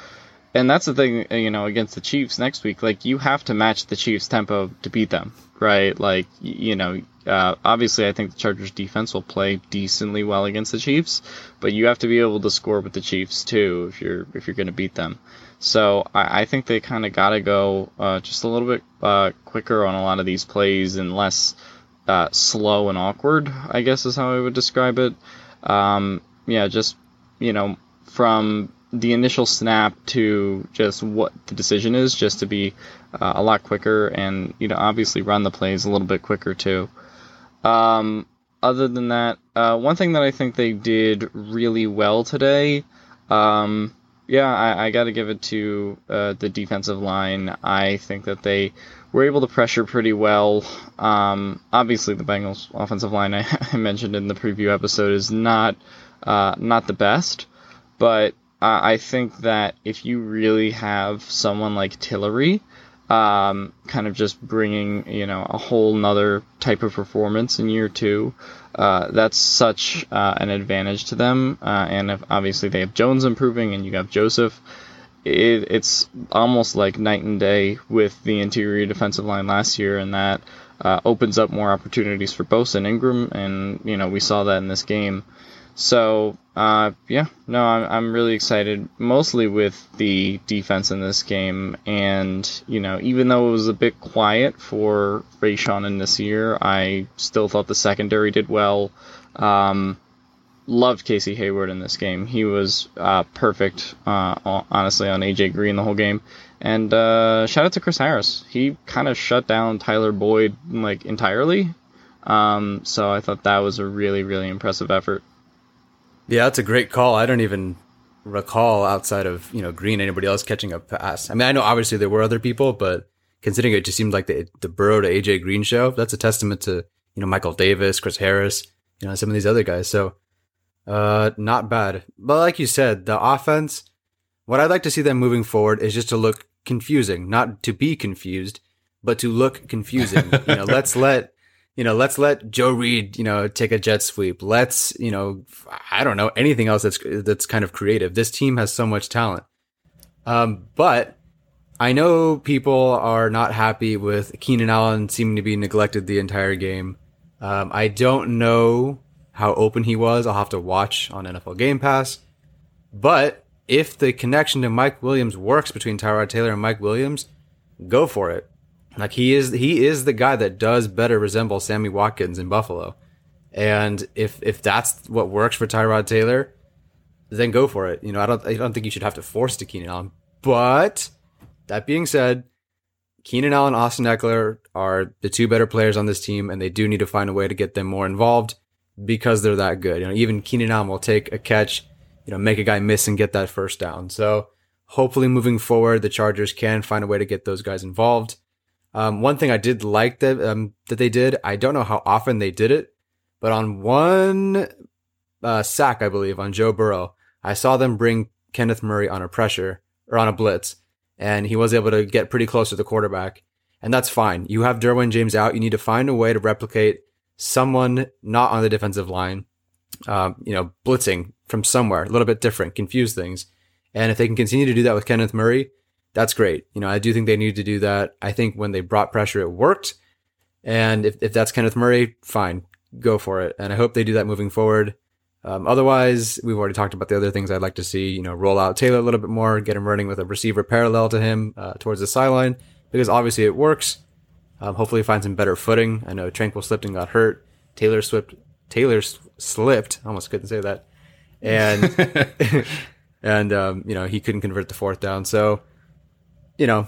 and that's the thing, uh, you know, against the Chiefs next week. Like you have to match the Chiefs' tempo to beat them, right? Like you know, uh, obviously, I think the Chargers' defense will play decently well against the Chiefs, but you have to be able to score with the Chiefs too if you're if you're going to beat them. So I, I think they kind of got to go uh, just a little bit uh, quicker on a lot of these plays and less uh, slow and awkward. I guess is how I would describe it. Um, yeah, just you know, from the initial snap to just what the decision is, just to be uh, a lot quicker and you know obviously run the plays a little bit quicker too. Um, other than that, uh, one thing that I think they did really well today, um, yeah, I, I got to give it to uh, the defensive line. I think that they were able to pressure pretty well. Um, obviously, the Bengals offensive line I, I mentioned in the preview episode is not uh, not the best, but I think that if you really have someone like Tillery, um, kind of just bringing you know a whole nother type of performance in year two. Uh, that's such uh, an advantage to them, uh, and if obviously they have Jones improving, and you have Joseph. It, it's almost like night and day with the interior defensive line last year, and that uh, opens up more opportunities for Bosa and Ingram, and you know we saw that in this game. So uh, yeah, no, I'm, I'm really excited, mostly with the defense in this game, and you know, even though it was a bit quiet for Rayshawn in this year, I still thought the secondary did well. Um, loved Casey Hayward in this game. He was uh, perfect, uh, honestly, on AJ Green the whole game. And uh, shout out to Chris Harris. He kind of shut down Tyler Boyd like entirely. Um, so I thought that was a really, really impressive effort. Yeah, that's a great call. I don't even recall outside of you know Green anybody else catching a pass. I mean, I know obviously there were other people, but considering it just seemed like the the Burrow to AJ Green show, that's a testament to you know Michael Davis, Chris Harris, you know some of these other guys. So, uh, not bad. But like you said, the offense. What I'd like to see them moving forward is just to look confusing, not to be confused, but to look confusing. you know, let's let you know, let's let Joe Reed, you know, take a jet sweep. Let's, you know, I don't know anything else that's that's kind of creative. This team has so much talent. Um, but I know people are not happy with Keenan Allen seeming to be neglected the entire game. Um, I don't know how open he was. I'll have to watch on NFL Game Pass. But if the connection to Mike Williams works between Tyrod Taylor and Mike Williams, go for it. Like he is he is the guy that does better resemble Sammy Watkins in Buffalo. And if if that's what works for Tyrod Taylor, then go for it. You know, I don't I don't think you should have to force to Keenan Allen. But that being said, Keenan Allen, and Austin Ekeler are the two better players on this team, and they do need to find a way to get them more involved because they're that good. You know, even Keenan Allen will take a catch, you know, make a guy miss and get that first down. So hopefully moving forward, the Chargers can find a way to get those guys involved. Um, one thing I did like that um, that they did, I don't know how often they did it, but on one uh, sack, I believe, on Joe Burrow, I saw them bring Kenneth Murray on a pressure or on a blitz, and he was able to get pretty close to the quarterback. And that's fine. You have Derwin James out. You need to find a way to replicate someone not on the defensive line, um, you know, blitzing from somewhere, a little bit different, confuse things. And if they can continue to do that with Kenneth Murray, that's great. You know, I do think they need to do that. I think when they brought pressure, it worked. And if, if that's Kenneth Murray, fine, go for it. And I hope they do that moving forward. Um, otherwise, we've already talked about the other things I'd like to see. You know, roll out Taylor a little bit more, get him running with a receiver parallel to him uh, towards the sideline because obviously it works. Um, hopefully, find some better footing. I know Tranquill slipped and got hurt. Taylor slipped. Taylor slipped. Almost couldn't say that. And and um, you know he couldn't convert the fourth down. So, you know,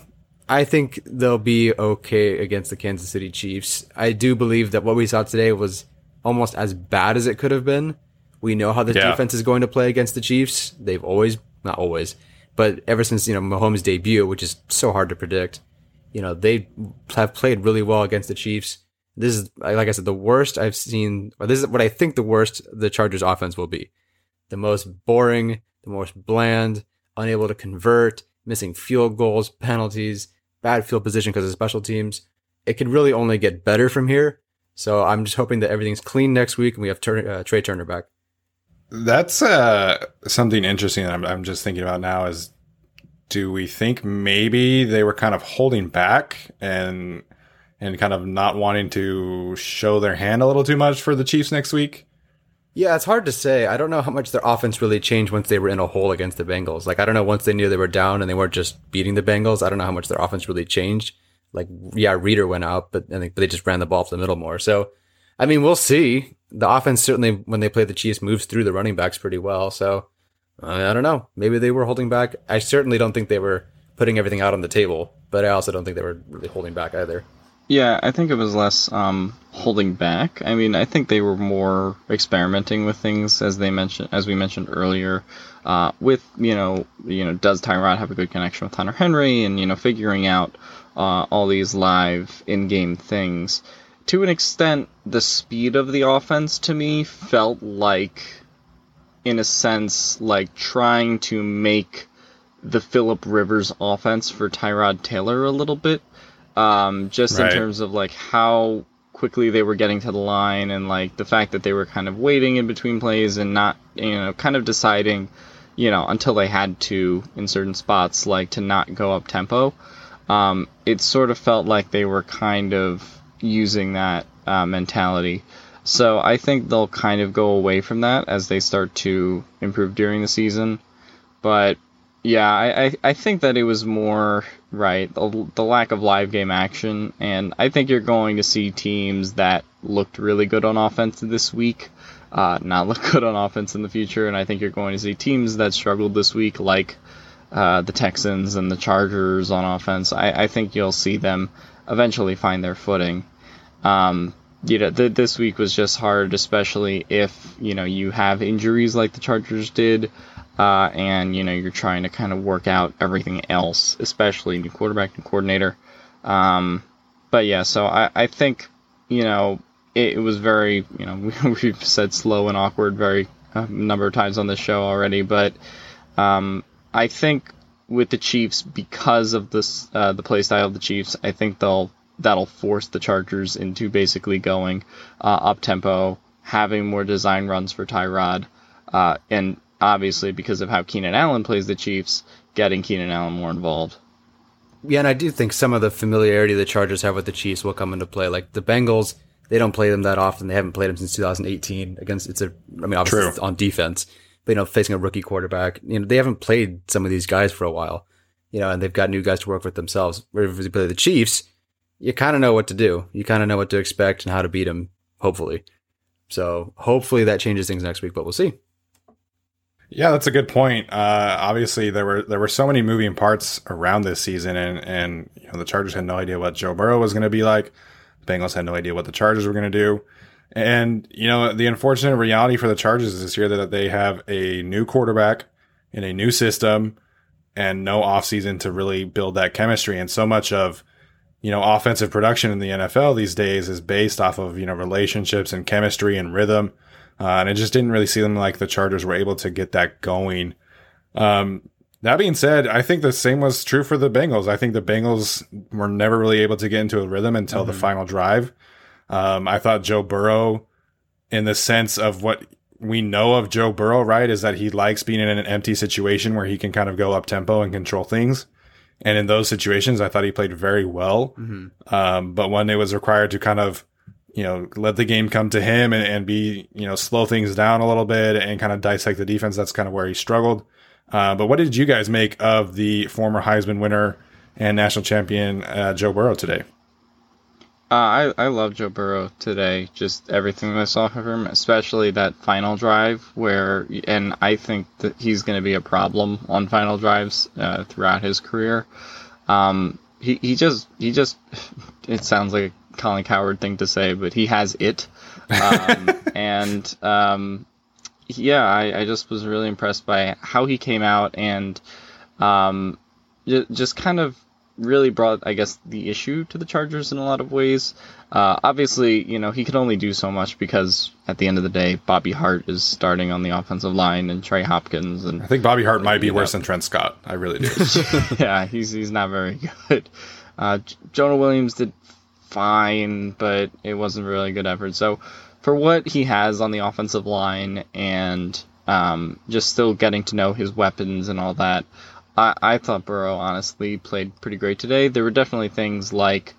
I think they'll be okay against the Kansas City Chiefs. I do believe that what we saw today was almost as bad as it could have been. We know how the Yeah. defense is going to play against the Chiefs. They've always, not always, but ever since you know Mahomes' debut, which is so hard to predict, you know they have played really well against the Chiefs. This is like I said, the worst I've seen, or this is what I think the worst the Chargers' offense will be. The most boring, the most bland, unable to convert, missing field goals, penalties, bad field position because of special teams. It could really only get better from here. So I'm just hoping that everything's clean next week and we have uh, Trai Turner back. That's uh, something interesting that I'm, I'm just thinking about now is do we think maybe they were kind of holding back and and kind of not wanting to show their hand a little too much for the Chiefs next week? Yeah, it's hard to say. I don't know how much their offense really changed once they were in a hole against the Bengals. Like, I don't know once they knew they were down and they weren't just beating the Bengals. I don't know how much their offense really changed. Like, yeah, Reader went out, but I think but they just ran the ball up the middle more. So, I mean, we'll see. The offense certainly, when they play the Chiefs, moves through the running backs pretty well. So, I I don't know. Maybe they were holding back. I certainly don't think they were putting everything out on the table, but I also don't think they were really holding back either. Yeah, I think it was less um, holding back. I mean, I think they were more experimenting with things, as they mentioned, as we mentioned earlier, uh, with you know, you know, does Tyrod have a good connection with Hunter Henry, and you know, figuring out uh, all these live in-game things. To an extent, the speed of the offense to me felt like, in a sense, like trying to make the Philip Rivers offense for Tyrod Taylor a little bit um, just Right. in terms of like how quickly they were getting to the line and like the fact that they were kind of waiting in between plays and not you know kind of deciding you know until they had to in certain spots like to not go up tempo. Um, it sort of felt like they were kind of using that uh, mentality. So i think they'll kind of go away from that as they start to improve during the season. But yeah, I, I, I think that it was more right the, the lack of live game action, and I think you're going to see teams that looked really good on offense this week, uh, not look good on offense in the future, and I think you're going to see teams that struggled this week, like uh, the Texans and the Chargers on offense. I, I think you'll see them eventually find their footing. Um, you know, th- this week was just hard, especially if you know you have injuries like the Chargers did uh, and you know you're trying to kind of work out everything else, especially new quarterback and coordinator. Um, but yeah, so I, I think you know it, it was very you know we, we've said slow and awkward very a number of times on this show already, but um, I think with the Chiefs because of this uh, the play style of the Chiefs, I think they'll that'll force the Chargers into basically going uh, up tempo, having more design runs for Tyrod, uh, and obviously because of how Keenan Allen plays the Chiefs, getting Keenan Allen more involved. Yeah, and I do think some of the familiarity the Chargers have with the Chiefs will come into play. Like the Bengals, they don't play them that often. They haven't played them since 2018 against. It's a, I mean, obviously True. it's on defense, but you know, facing a rookie quarterback, you know, they haven't played some of these guys for a while. You know, and they've got new guys to work with themselves. Whereas if you play the Chiefs, you kind of know what to do. You kind of know what to expect and how to beat them. Hopefully, so hopefully that changes things next week. But we'll see. Yeah, that's a good point. Uh, obviously, there were there were so many moving parts around this season, and and you know the Chargers had no idea what Joe Burrow was going to be like. The Bengals had no idea what the Chargers were going to do, and you know the unfortunate reality for the Chargers this year that they have a new quarterback in a new system and no offseason to really build that chemistry. And so much of you know offensive production in the NFL these days is based off of you know relationships and chemistry and rhythm uh, and it just didn't really seem like the Chargers were able to get that going. Um, that being said, I think the same was true for the Bengals. I think the Bengals were never really able to get into a rhythm until mm-hmm. the final drive. Um, I thought Joe Burrow, in the sense of what we know of Joe Burrow, right, is that he likes being in an empty situation where he can kind of go up tempo and control things. And in those situations, I thought he played very well. Mm-hmm. Um, but when it was required to kind of you know, let the game come to him and, and be, you know, slow things down a little bit and kind of dissect the defense. That's kind of where he struggled. Uh, but what did you guys make of the former Heisman winner and national champion uh, Joe Burrow today? Uh, I I love Joe Burrow today. Just everything I saw of him, especially that final drive where, and I think that he's going to be a problem on final drives uh, throughout his career. Um, he he just he just it sounds like Colin Cowherd thing to say, but he has it. Um, and um, yeah, I, I, just was really impressed by how he came out and um, just kind of really brought, I guess, the issue to the Chargers in a lot of ways. Uh, obviously, you know, he could only do so much because at the end of the day, Bobby Hart is starting on the offensive line and Trey Hopkins. And I think Bobby Hart might be worse know. than Trent Scott. I really do. yeah, he's he's not very good. Uh, Jonah Williams did fine, but it wasn't really a good effort. So for what he has on the offensive line and um, just still getting to know his weapons and all that, I, I thought Burrow honestly played pretty great today. There were definitely things like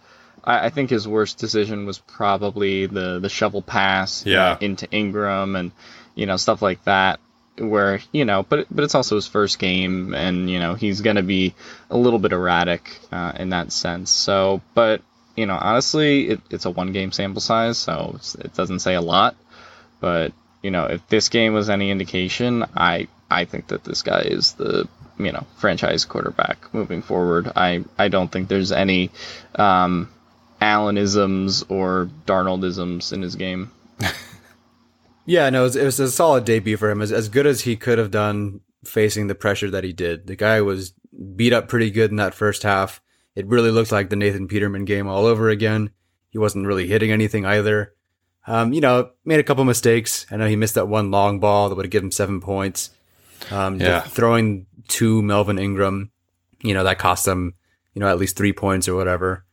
I, I think his worst decision was probably the the shovel pass yeah. into Ingram and you know stuff like that where you know but but it's also his first game and you know he's going to be a little bit erratic uh, in that sense so but you know, honestly, it, it's a one game sample size, so it doesn't say a lot. But you know, if this game was any indication, I I think that this guy is the you know franchise quarterback moving forward. I I don't think there's any um, Allenisms or Darnoldisms in his game. yeah, no, it was, it was, a solid debut for him. As as good as he could have done facing the pressure that he did. The guy was beat up pretty good in that first half. It really looked like the Nathan Peterman game all over again. He wasn't really hitting anything either. Um, you know, made a couple mistakes. I know he missed that one long ball that would have given him seven points. Um, yeah. throwing to Melvin Ingram, you know, that cost him, you know, at least three points or whatever.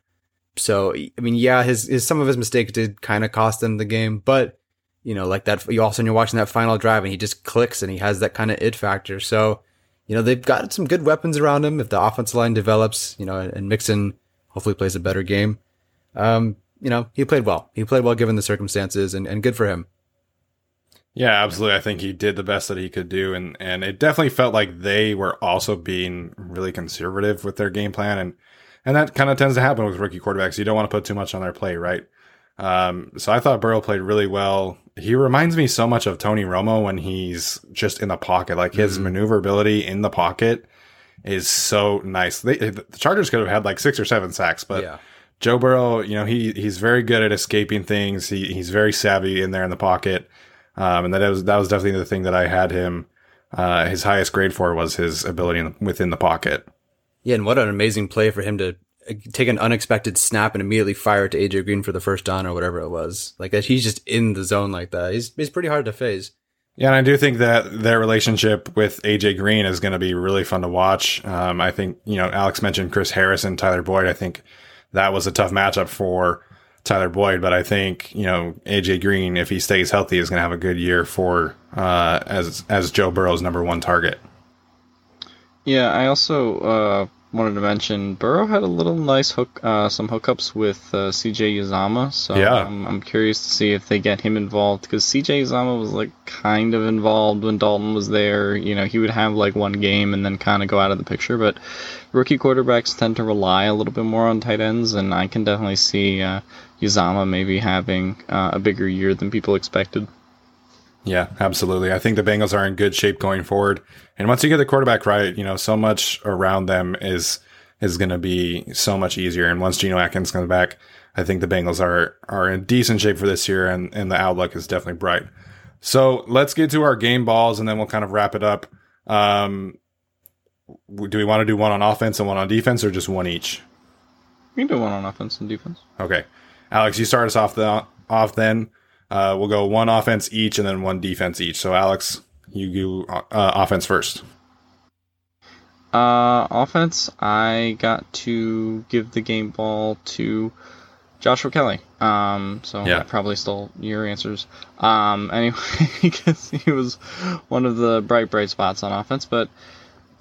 So, I mean, yeah, his, his some of his mistakes did kind of cost him the game, but you know, like that, you also, you're watching that final drive and he just clicks and he has that kind of it factor. So, you know, they've got some good weapons around him. If the offensive line develops, you know, and Mixon hopefully plays a better game, um, you know, he played well. He played well given the circumstances and, and good for him. Yeah, absolutely. I think he did the best that he could do. And, and it definitely felt like they were also being really conservative with their game plan. And, and that kind of tends to happen with rookie quarterbacks. You don't want to put too much on their plate, right? Um, so I thought Burrow played really well. He reminds me so much of Tony Romo when he's just in the pocket. Like his mm-hmm. maneuverability in the pocket is so nice. They, the Chargers could have had like six or seven sacks, but yeah. Joe Burrow, you know, he he's very good at escaping things. He he's very savvy in there in the pocket. Um, and that was that was definitely the thing that I had him. Uh, his highest grade for was his ability in, within the pocket. Yeah, and what an amazing play for him to take an unexpected snap and immediately fire it to AJ Green for the first down or whatever it was. Like that he's just in the zone like that. He's he's pretty hard to phase. Yeah, and I do think that their relationship with AJ Green is going to be really fun to watch. Um, I think you know Alex mentioned Chris Harris and Tyler Boyd. I think that was a tough matchup for Tyler Boyd, but I think you know AJ Green, if he stays healthy, is going to have a good year for uh, as as Joe Burrow's number one target. Yeah, I also uh, wanted to mention Burrow had a little nice hook, uh, some hookups with uh, CJ Uzomah. So yeah. I'm, I'm curious to see if they get him involved because CJ Uzomah was like kind of involved when Dalton was there. You know, he would have like one game and then kind of go out of the picture. But rookie quarterbacks tend to rely a little bit more on tight ends, and I can definitely see uh, Uzomah maybe having uh, a bigger year than people expected. Yeah, absolutely. I think the Bengals are in good shape going forward. And once you get the quarterback right, you know, so much around them is is going to be so much easier. And once Geno Atkins comes back, I think the Bengals are are in decent shape for this year, and and the outlook is definitely bright. So let's get to our game balls, and then we'll kind of wrap it up. Um, do we want to do one on offense and one on defense, or just one each? We can do one on offense and defense. Okay, Alex, you start us off the off then. Uh, we'll go one offense each, and then one defense each. So Alex, you do uh, offense first. Uh, offense, I got to give the game ball to Joshua Kelley. Um, so Yeah. I probably stole your answers. Um, anyway, because he was one of the bright, bright spots on offense, but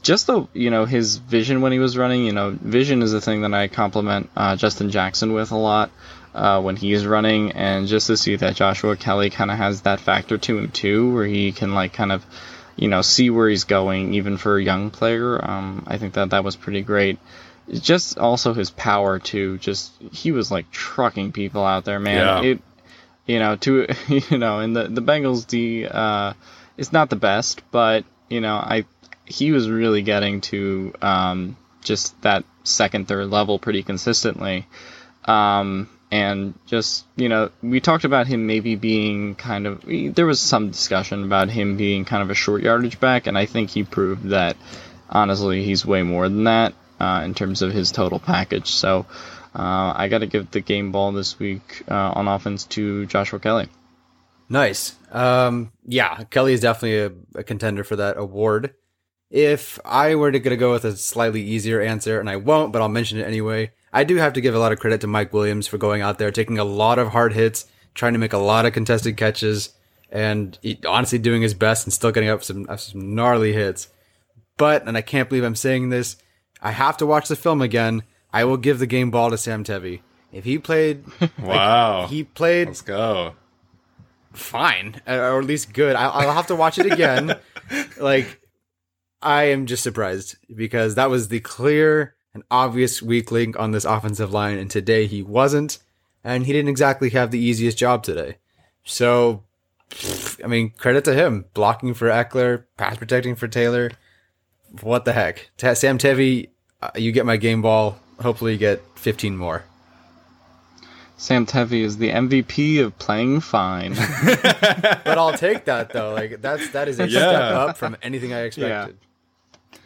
just the you know his vision when he was running. You know, vision is a thing that I compliment uh, Justin Jackson with a lot uh, when he's running, and just to see that Joshua Kelley kind of has that factor to him too, where he can like kind of you know see where he's going, even for a young player. Um, I think that that was pretty great. Just also his power too. Just he was like trucking people out there, man. Yeah. It you know to you know and the the Bengals D uh, is not the best, but you know I he was really getting to um, just that second third level pretty consistently. Um, and just you know we talked about him maybe being kind of there was some discussion about him being kind of a short yardage back and i think he proved that honestly he's way more than that uh, in terms of his total package so uh, i got to give the game ball this week uh, on offense to joshua kelley Nice. Um, yeah, Kelley is definitely a, a contender for that award. If I were to gonna go with a slightly easier answer, and I won't, but I'll mention it anyway, I do have to give a lot of credit to Mike Williams for going out there, taking a lot of hard hits, trying to make a lot of contested catches, and he, honestly doing his best and still getting up some, up some gnarly hits. But, and I can't believe I'm saying this, I have to watch the film again. I will give the game ball to Sam Tevi. If he played, Wow, he played let's go. fine uh, or at least good. I'll, I'll have to watch it again. like, I am just surprised because that was the clear and obvious weak link on this offensive line, and today he wasn't, and he didn't exactly have the easiest job today. So, I mean, credit to him blocking for Ekeler, pass protecting for Taylor. What the heck, Sam Tevi, uh, you get my game ball. Hopefully, you get 15 more. sam tevi is the mvp of playing fine But I'll take that though. Like that's that is a Yeah. step up from anything I expected.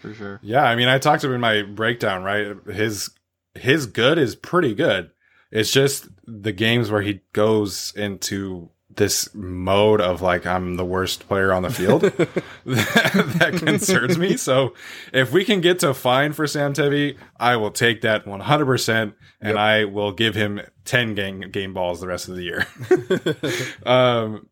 For sure Yeah, I mean, I talked to him in my breakdown, right? His his good is pretty good. It's just the games where he goes into this mode of like I'm the worst player on the field that, that concerns me. So if we can get to fine for Sam Tevi, I will take that 100 percent, and I will give him 10 game game balls the rest of the year. um,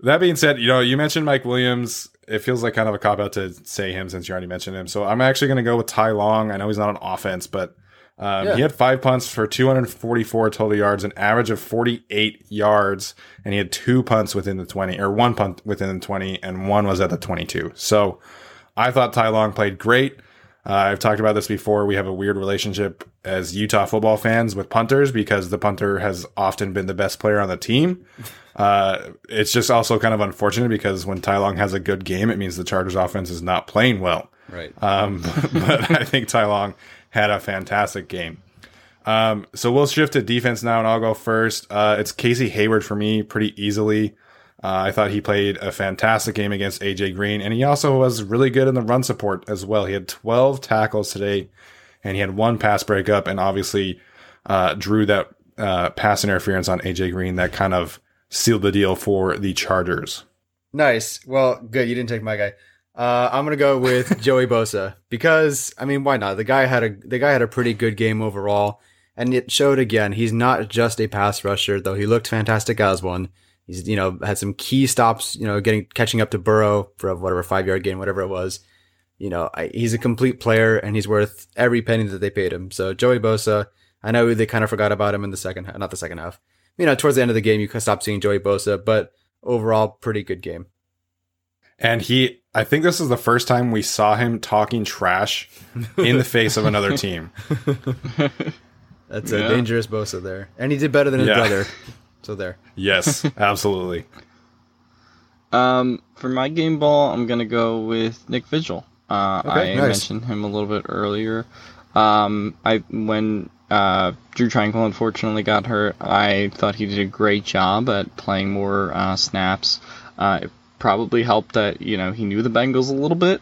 that being said, you know, you mentioned Mike Williams. It feels like kind of a cop out to say him since you already mentioned him. So I'm actually going to go with Ty Long. I know he's not on offense, but um, Yeah. he had five punts for 244 total yards, an average of 48 yards, and he had two punts within the 20, or one punt within the 20, and one was at the 22. So I thought Ty Long played great. Uh, I've talked about this before. We have a weird relationship as Utah football fans with punters because the punter has often been the best player on the team. Uh, it's just also kind of unfortunate because when Ty Long has a good game, it means the Chargers offense is not playing well. Right. Um, but I think Ty Long had a fantastic game. Um, so we'll shift to defense now, and I'll go first. Uh, it's Casey Hayward for me pretty easily. Uh, I thought he played a fantastic game against AJ Green, and he also was really good in the run support as well. He had 12 tackles today, and he had one pass breakup, and obviously uh, drew that uh, pass interference on AJ Green that kind of sealed the deal for the Chargers. Nice. Well, good. You didn't take my guy. Uh, I'm gonna go with Joey Bosa because I mean, why not? The guy had a the guy had a pretty good game overall, and it showed again. He's not just a pass rusher, though. He looked fantastic as one. He's you know had some key stops. You know, getting catching up to Burrow for a whatever five yard gain, whatever it was. You know, I, he's a complete player, and he's worth every penny that they paid him. So Joey Bosa. I know they kind of forgot about him in the second, half, not the second half. You know, towards the end of the game, you stop seeing Joey Bosa, but overall, pretty good game. And he, I think this is the first time we saw him talking trash in the face of another team. That's Yeah. a dangerous Bosa there, and he did better than his Yeah. brother. So there. Yes, absolutely. Um, for my game ball, I'm gonna go with Nick Vigil. Uh, Okay, I nice. mentioned him a little bit earlier. Um, I when uh, Drue Tranquill unfortunately got hurt, I thought he did a great job at playing more uh, snaps. Uh, it probably helped that you know he knew the Bengals a little bit,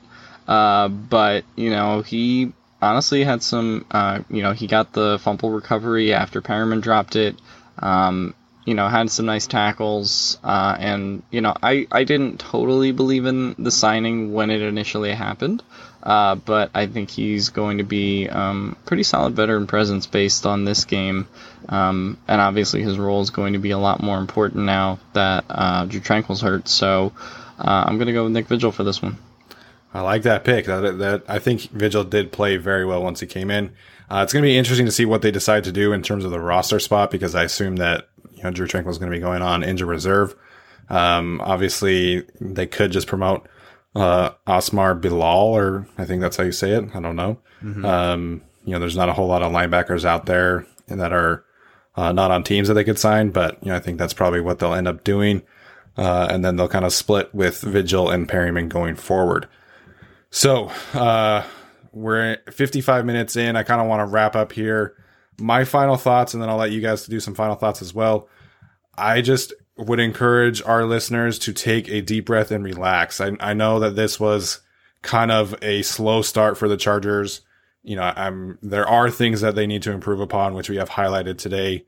uh, but you know he honestly had some. Uh, you know he got the fumble recovery after Perryman dropped it. Um, you know, had some nice tackles, uh, and you know, I, I didn't totally believe in the signing when it initially happened, uh, but I think he's going to be um, pretty solid veteran presence based on this game, um, and obviously his role is going to be a lot more important now that uh, Drue Tranquill's hurt. So uh, I'm going to go with Nick Vigil for this one. I like that pick. That, that I think Vigil did play very well once he came in. Uh, it's going to be interesting to see what they decide to do in terms of the roster spot because I assume that you know Drue Tranquill is going to be going on injured reserve. Um, obviously, they could just promote uh, Asmar Bilal, or I think that's how you say it. I don't know. Um, you know, there's not a whole lot of linebackers out there that are uh, not on teams that they could sign, but you know, I think that's probably what they'll end up doing. Uh, and then they'll kind of split with Vigil and Perryman going forward. So, uh, we're 55 minutes in. I kind of want to wrap up here. My final thoughts, and then I'll let you guys do some final thoughts as well. I just would encourage our listeners to take a deep breath and relax. I, I know that this was kind of a slow start for the Chargers. You know, I'm, there are things that they need to improve upon, which we have highlighted today.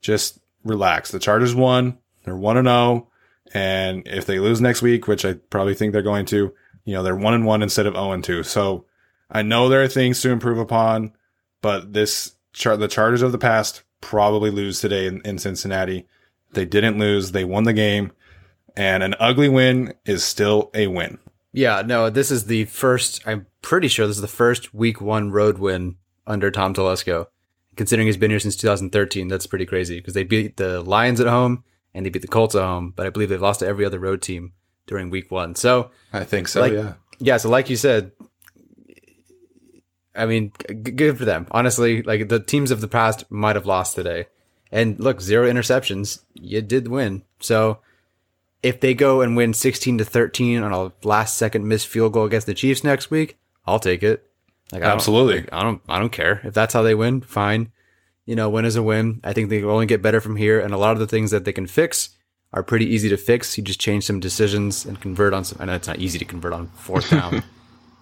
Just relax. The Chargers won. They're 1 and 0. And if they lose next week, which I probably think they're going to, you know, they're 1 and 1 instead of 0 and 2. So I know there are things to improve upon, but this char- the Chargers of the past probably lose today in, in Cincinnati. They didn't lose. They won the game and an ugly win is still a win. Yeah, no, this is the first, I'm pretty sure this is the first week one road win under Tom Telesco. Considering he's been here since 2013, that's pretty crazy because they beat the Lions at home and they beat the Colts at home, but I believe they've lost to every other road team during week one. So, I think so. Like- yeah. yeah, so like you said, I mean, good for them. Honestly, like the teams of the past might have lost today. And look, zero interceptions, you did win. So if they go and win 16 to 13 on a last second missed field goal against the Chiefs next week, I'll take it. Like I Absolutely. like, I don't I don't care. If that's how they win, fine. You know, win is a win. I think they can only get better from here and a lot of the things that they can fix are pretty easy to fix. You just change some decisions and convert on some I know it's not easy to convert on fourth down.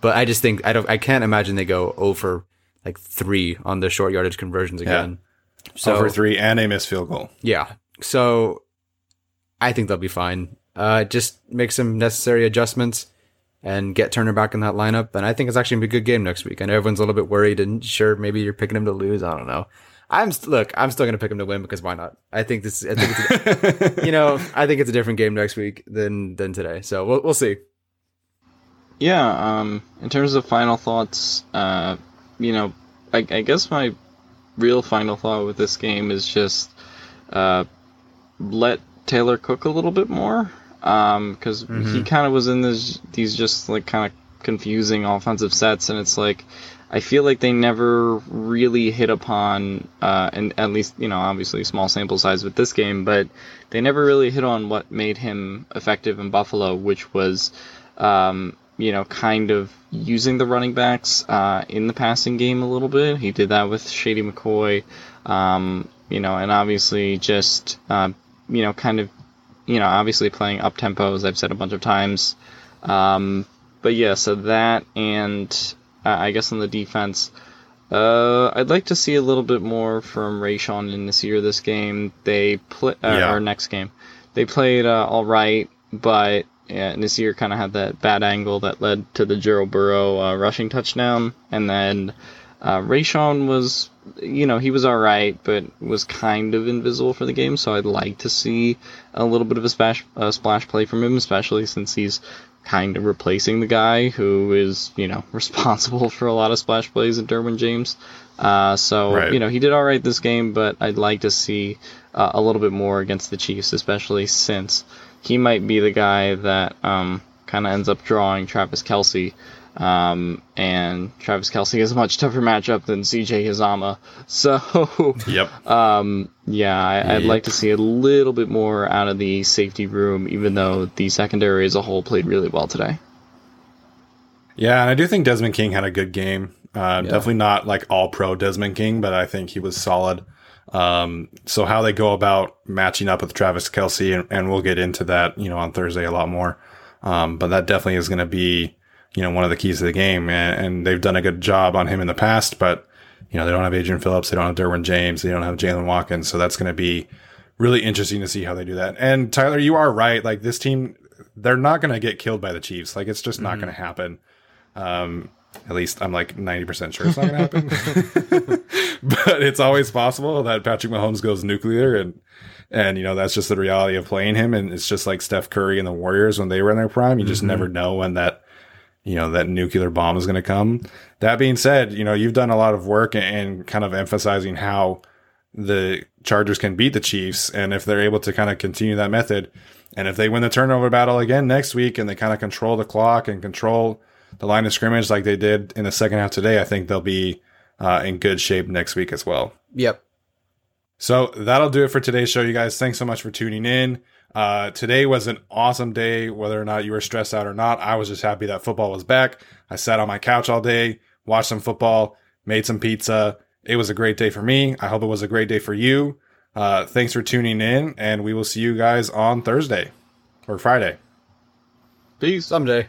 but I just think I don't I can't imagine they go over like 3 on the short yardage conversions again. So Over three and a missed field goal. yeah. So I think they'll be fine. Uh, just make some necessary adjustments and get Turner back in that lineup. And I think it's actually gonna be a good game next week. I know everyone's a little bit worried and sure, maybe you're picking him to lose. I don't know. I'm st- look, I'm still gonna pick him to win because why not? I think this, I think it's, a- you know, I think it's a different game next week than than today. So we'll we'll see. Yeah, um, in terms of final thoughts, uh, you know, I, I guess my real final thought with this game is just uh, let Taylor cook a little bit more, because he kind of was in this these just like kind of confusing offensive sets, and it's like I feel like they never really hit upon, uh, and at least you know, obviously small sample size with this game, but they never really hit on what made him effective in Buffalo, which was um, you know, kind of using the running backs uh, in the passing game a little bit. He did that with Shady McCoy, um, you know, and obviously just, uh, you know, kind of, you know, obviously playing up tempo, as I've said a bunch of times. Um, but yeah, so that and uh, I guess on the defense, uh, I'd like to see a little bit more from Rayshawn Nasir this year this game. They play uh, Yeah. our next game. They played uh, all right, but yeah, Nasir kind of had that bad angle that led to the Joe Burrow uh, rushing touchdown, and then uh, Rayshawn was, you know, he was all right, but was kind of invisible for the game. So I'd like to see a little bit of a splash, a splash play from him, especially since he's kind of replacing the guy who is, you know, responsible for a lot of splash plays in Derwin James. Uh, so Right. you know, he did all right this game, but I'd like to see uh, a little bit more against the Chiefs, especially since he might be the guy that um, kind of ends up drawing Travis Kelce Um, and Travis Kelce is a much tougher matchup than CJ Uzomah. So, Yep. um, yeah, I, I'd Yep. like to see a little bit more out of the safety room, even though the secondary as a whole played really well today. Yeah, and I do think Desmond King had a good game. Uh, Definitely not like all pro Desmond King, but I think he was solid. Um, so how they go about matching up with Travis Kelce, and, and we'll get into that, you know, on Thursday a lot more. Um, but that definitely is going to be, you know, one of the keys to the game, and, and they've done a good job on him in the past. But you know, they don't have Adrian Phillips, they don't have Derwin James, they don't have Jaylen Watkins, so that's going to be really interesting to see how they do that. And Tyler, you are right. Like this team, they're not going to get killed by the Chiefs. Like it's just not going to happen. Um, at least I'm like 90% sure it's not going to happen. but it's always possible that Patrick Mahomes goes nuclear and and you know that's just the reality of playing him and it's just like Steph Curry and the Warriors when they were in their prime. You just mm-hmm. never know when that you know that nuclear bomb is going to come. That being said, you know you've done a lot of work and kind of emphasizing how the Chargers can beat the Chiefs, and if they're able to kind of continue that method, and if they win the turnover battle again next week, and they kind of control the clock and control the line of scrimmage like they did in the second half today, I think they'll be uh, in good shape next week as well. Yep. So that'll do it for today's show, you guys. Thanks so much for tuning in. Uh, today was an awesome day, whether or not you were stressed out or not. I was just happy that football was back. I sat on my couch all day, watched some football, made some pizza. It was a great day for me. I hope it was a great day for you. Uh, thanks for tuning in, and we will see you guys on Thursday or Friday. Peace. Someday.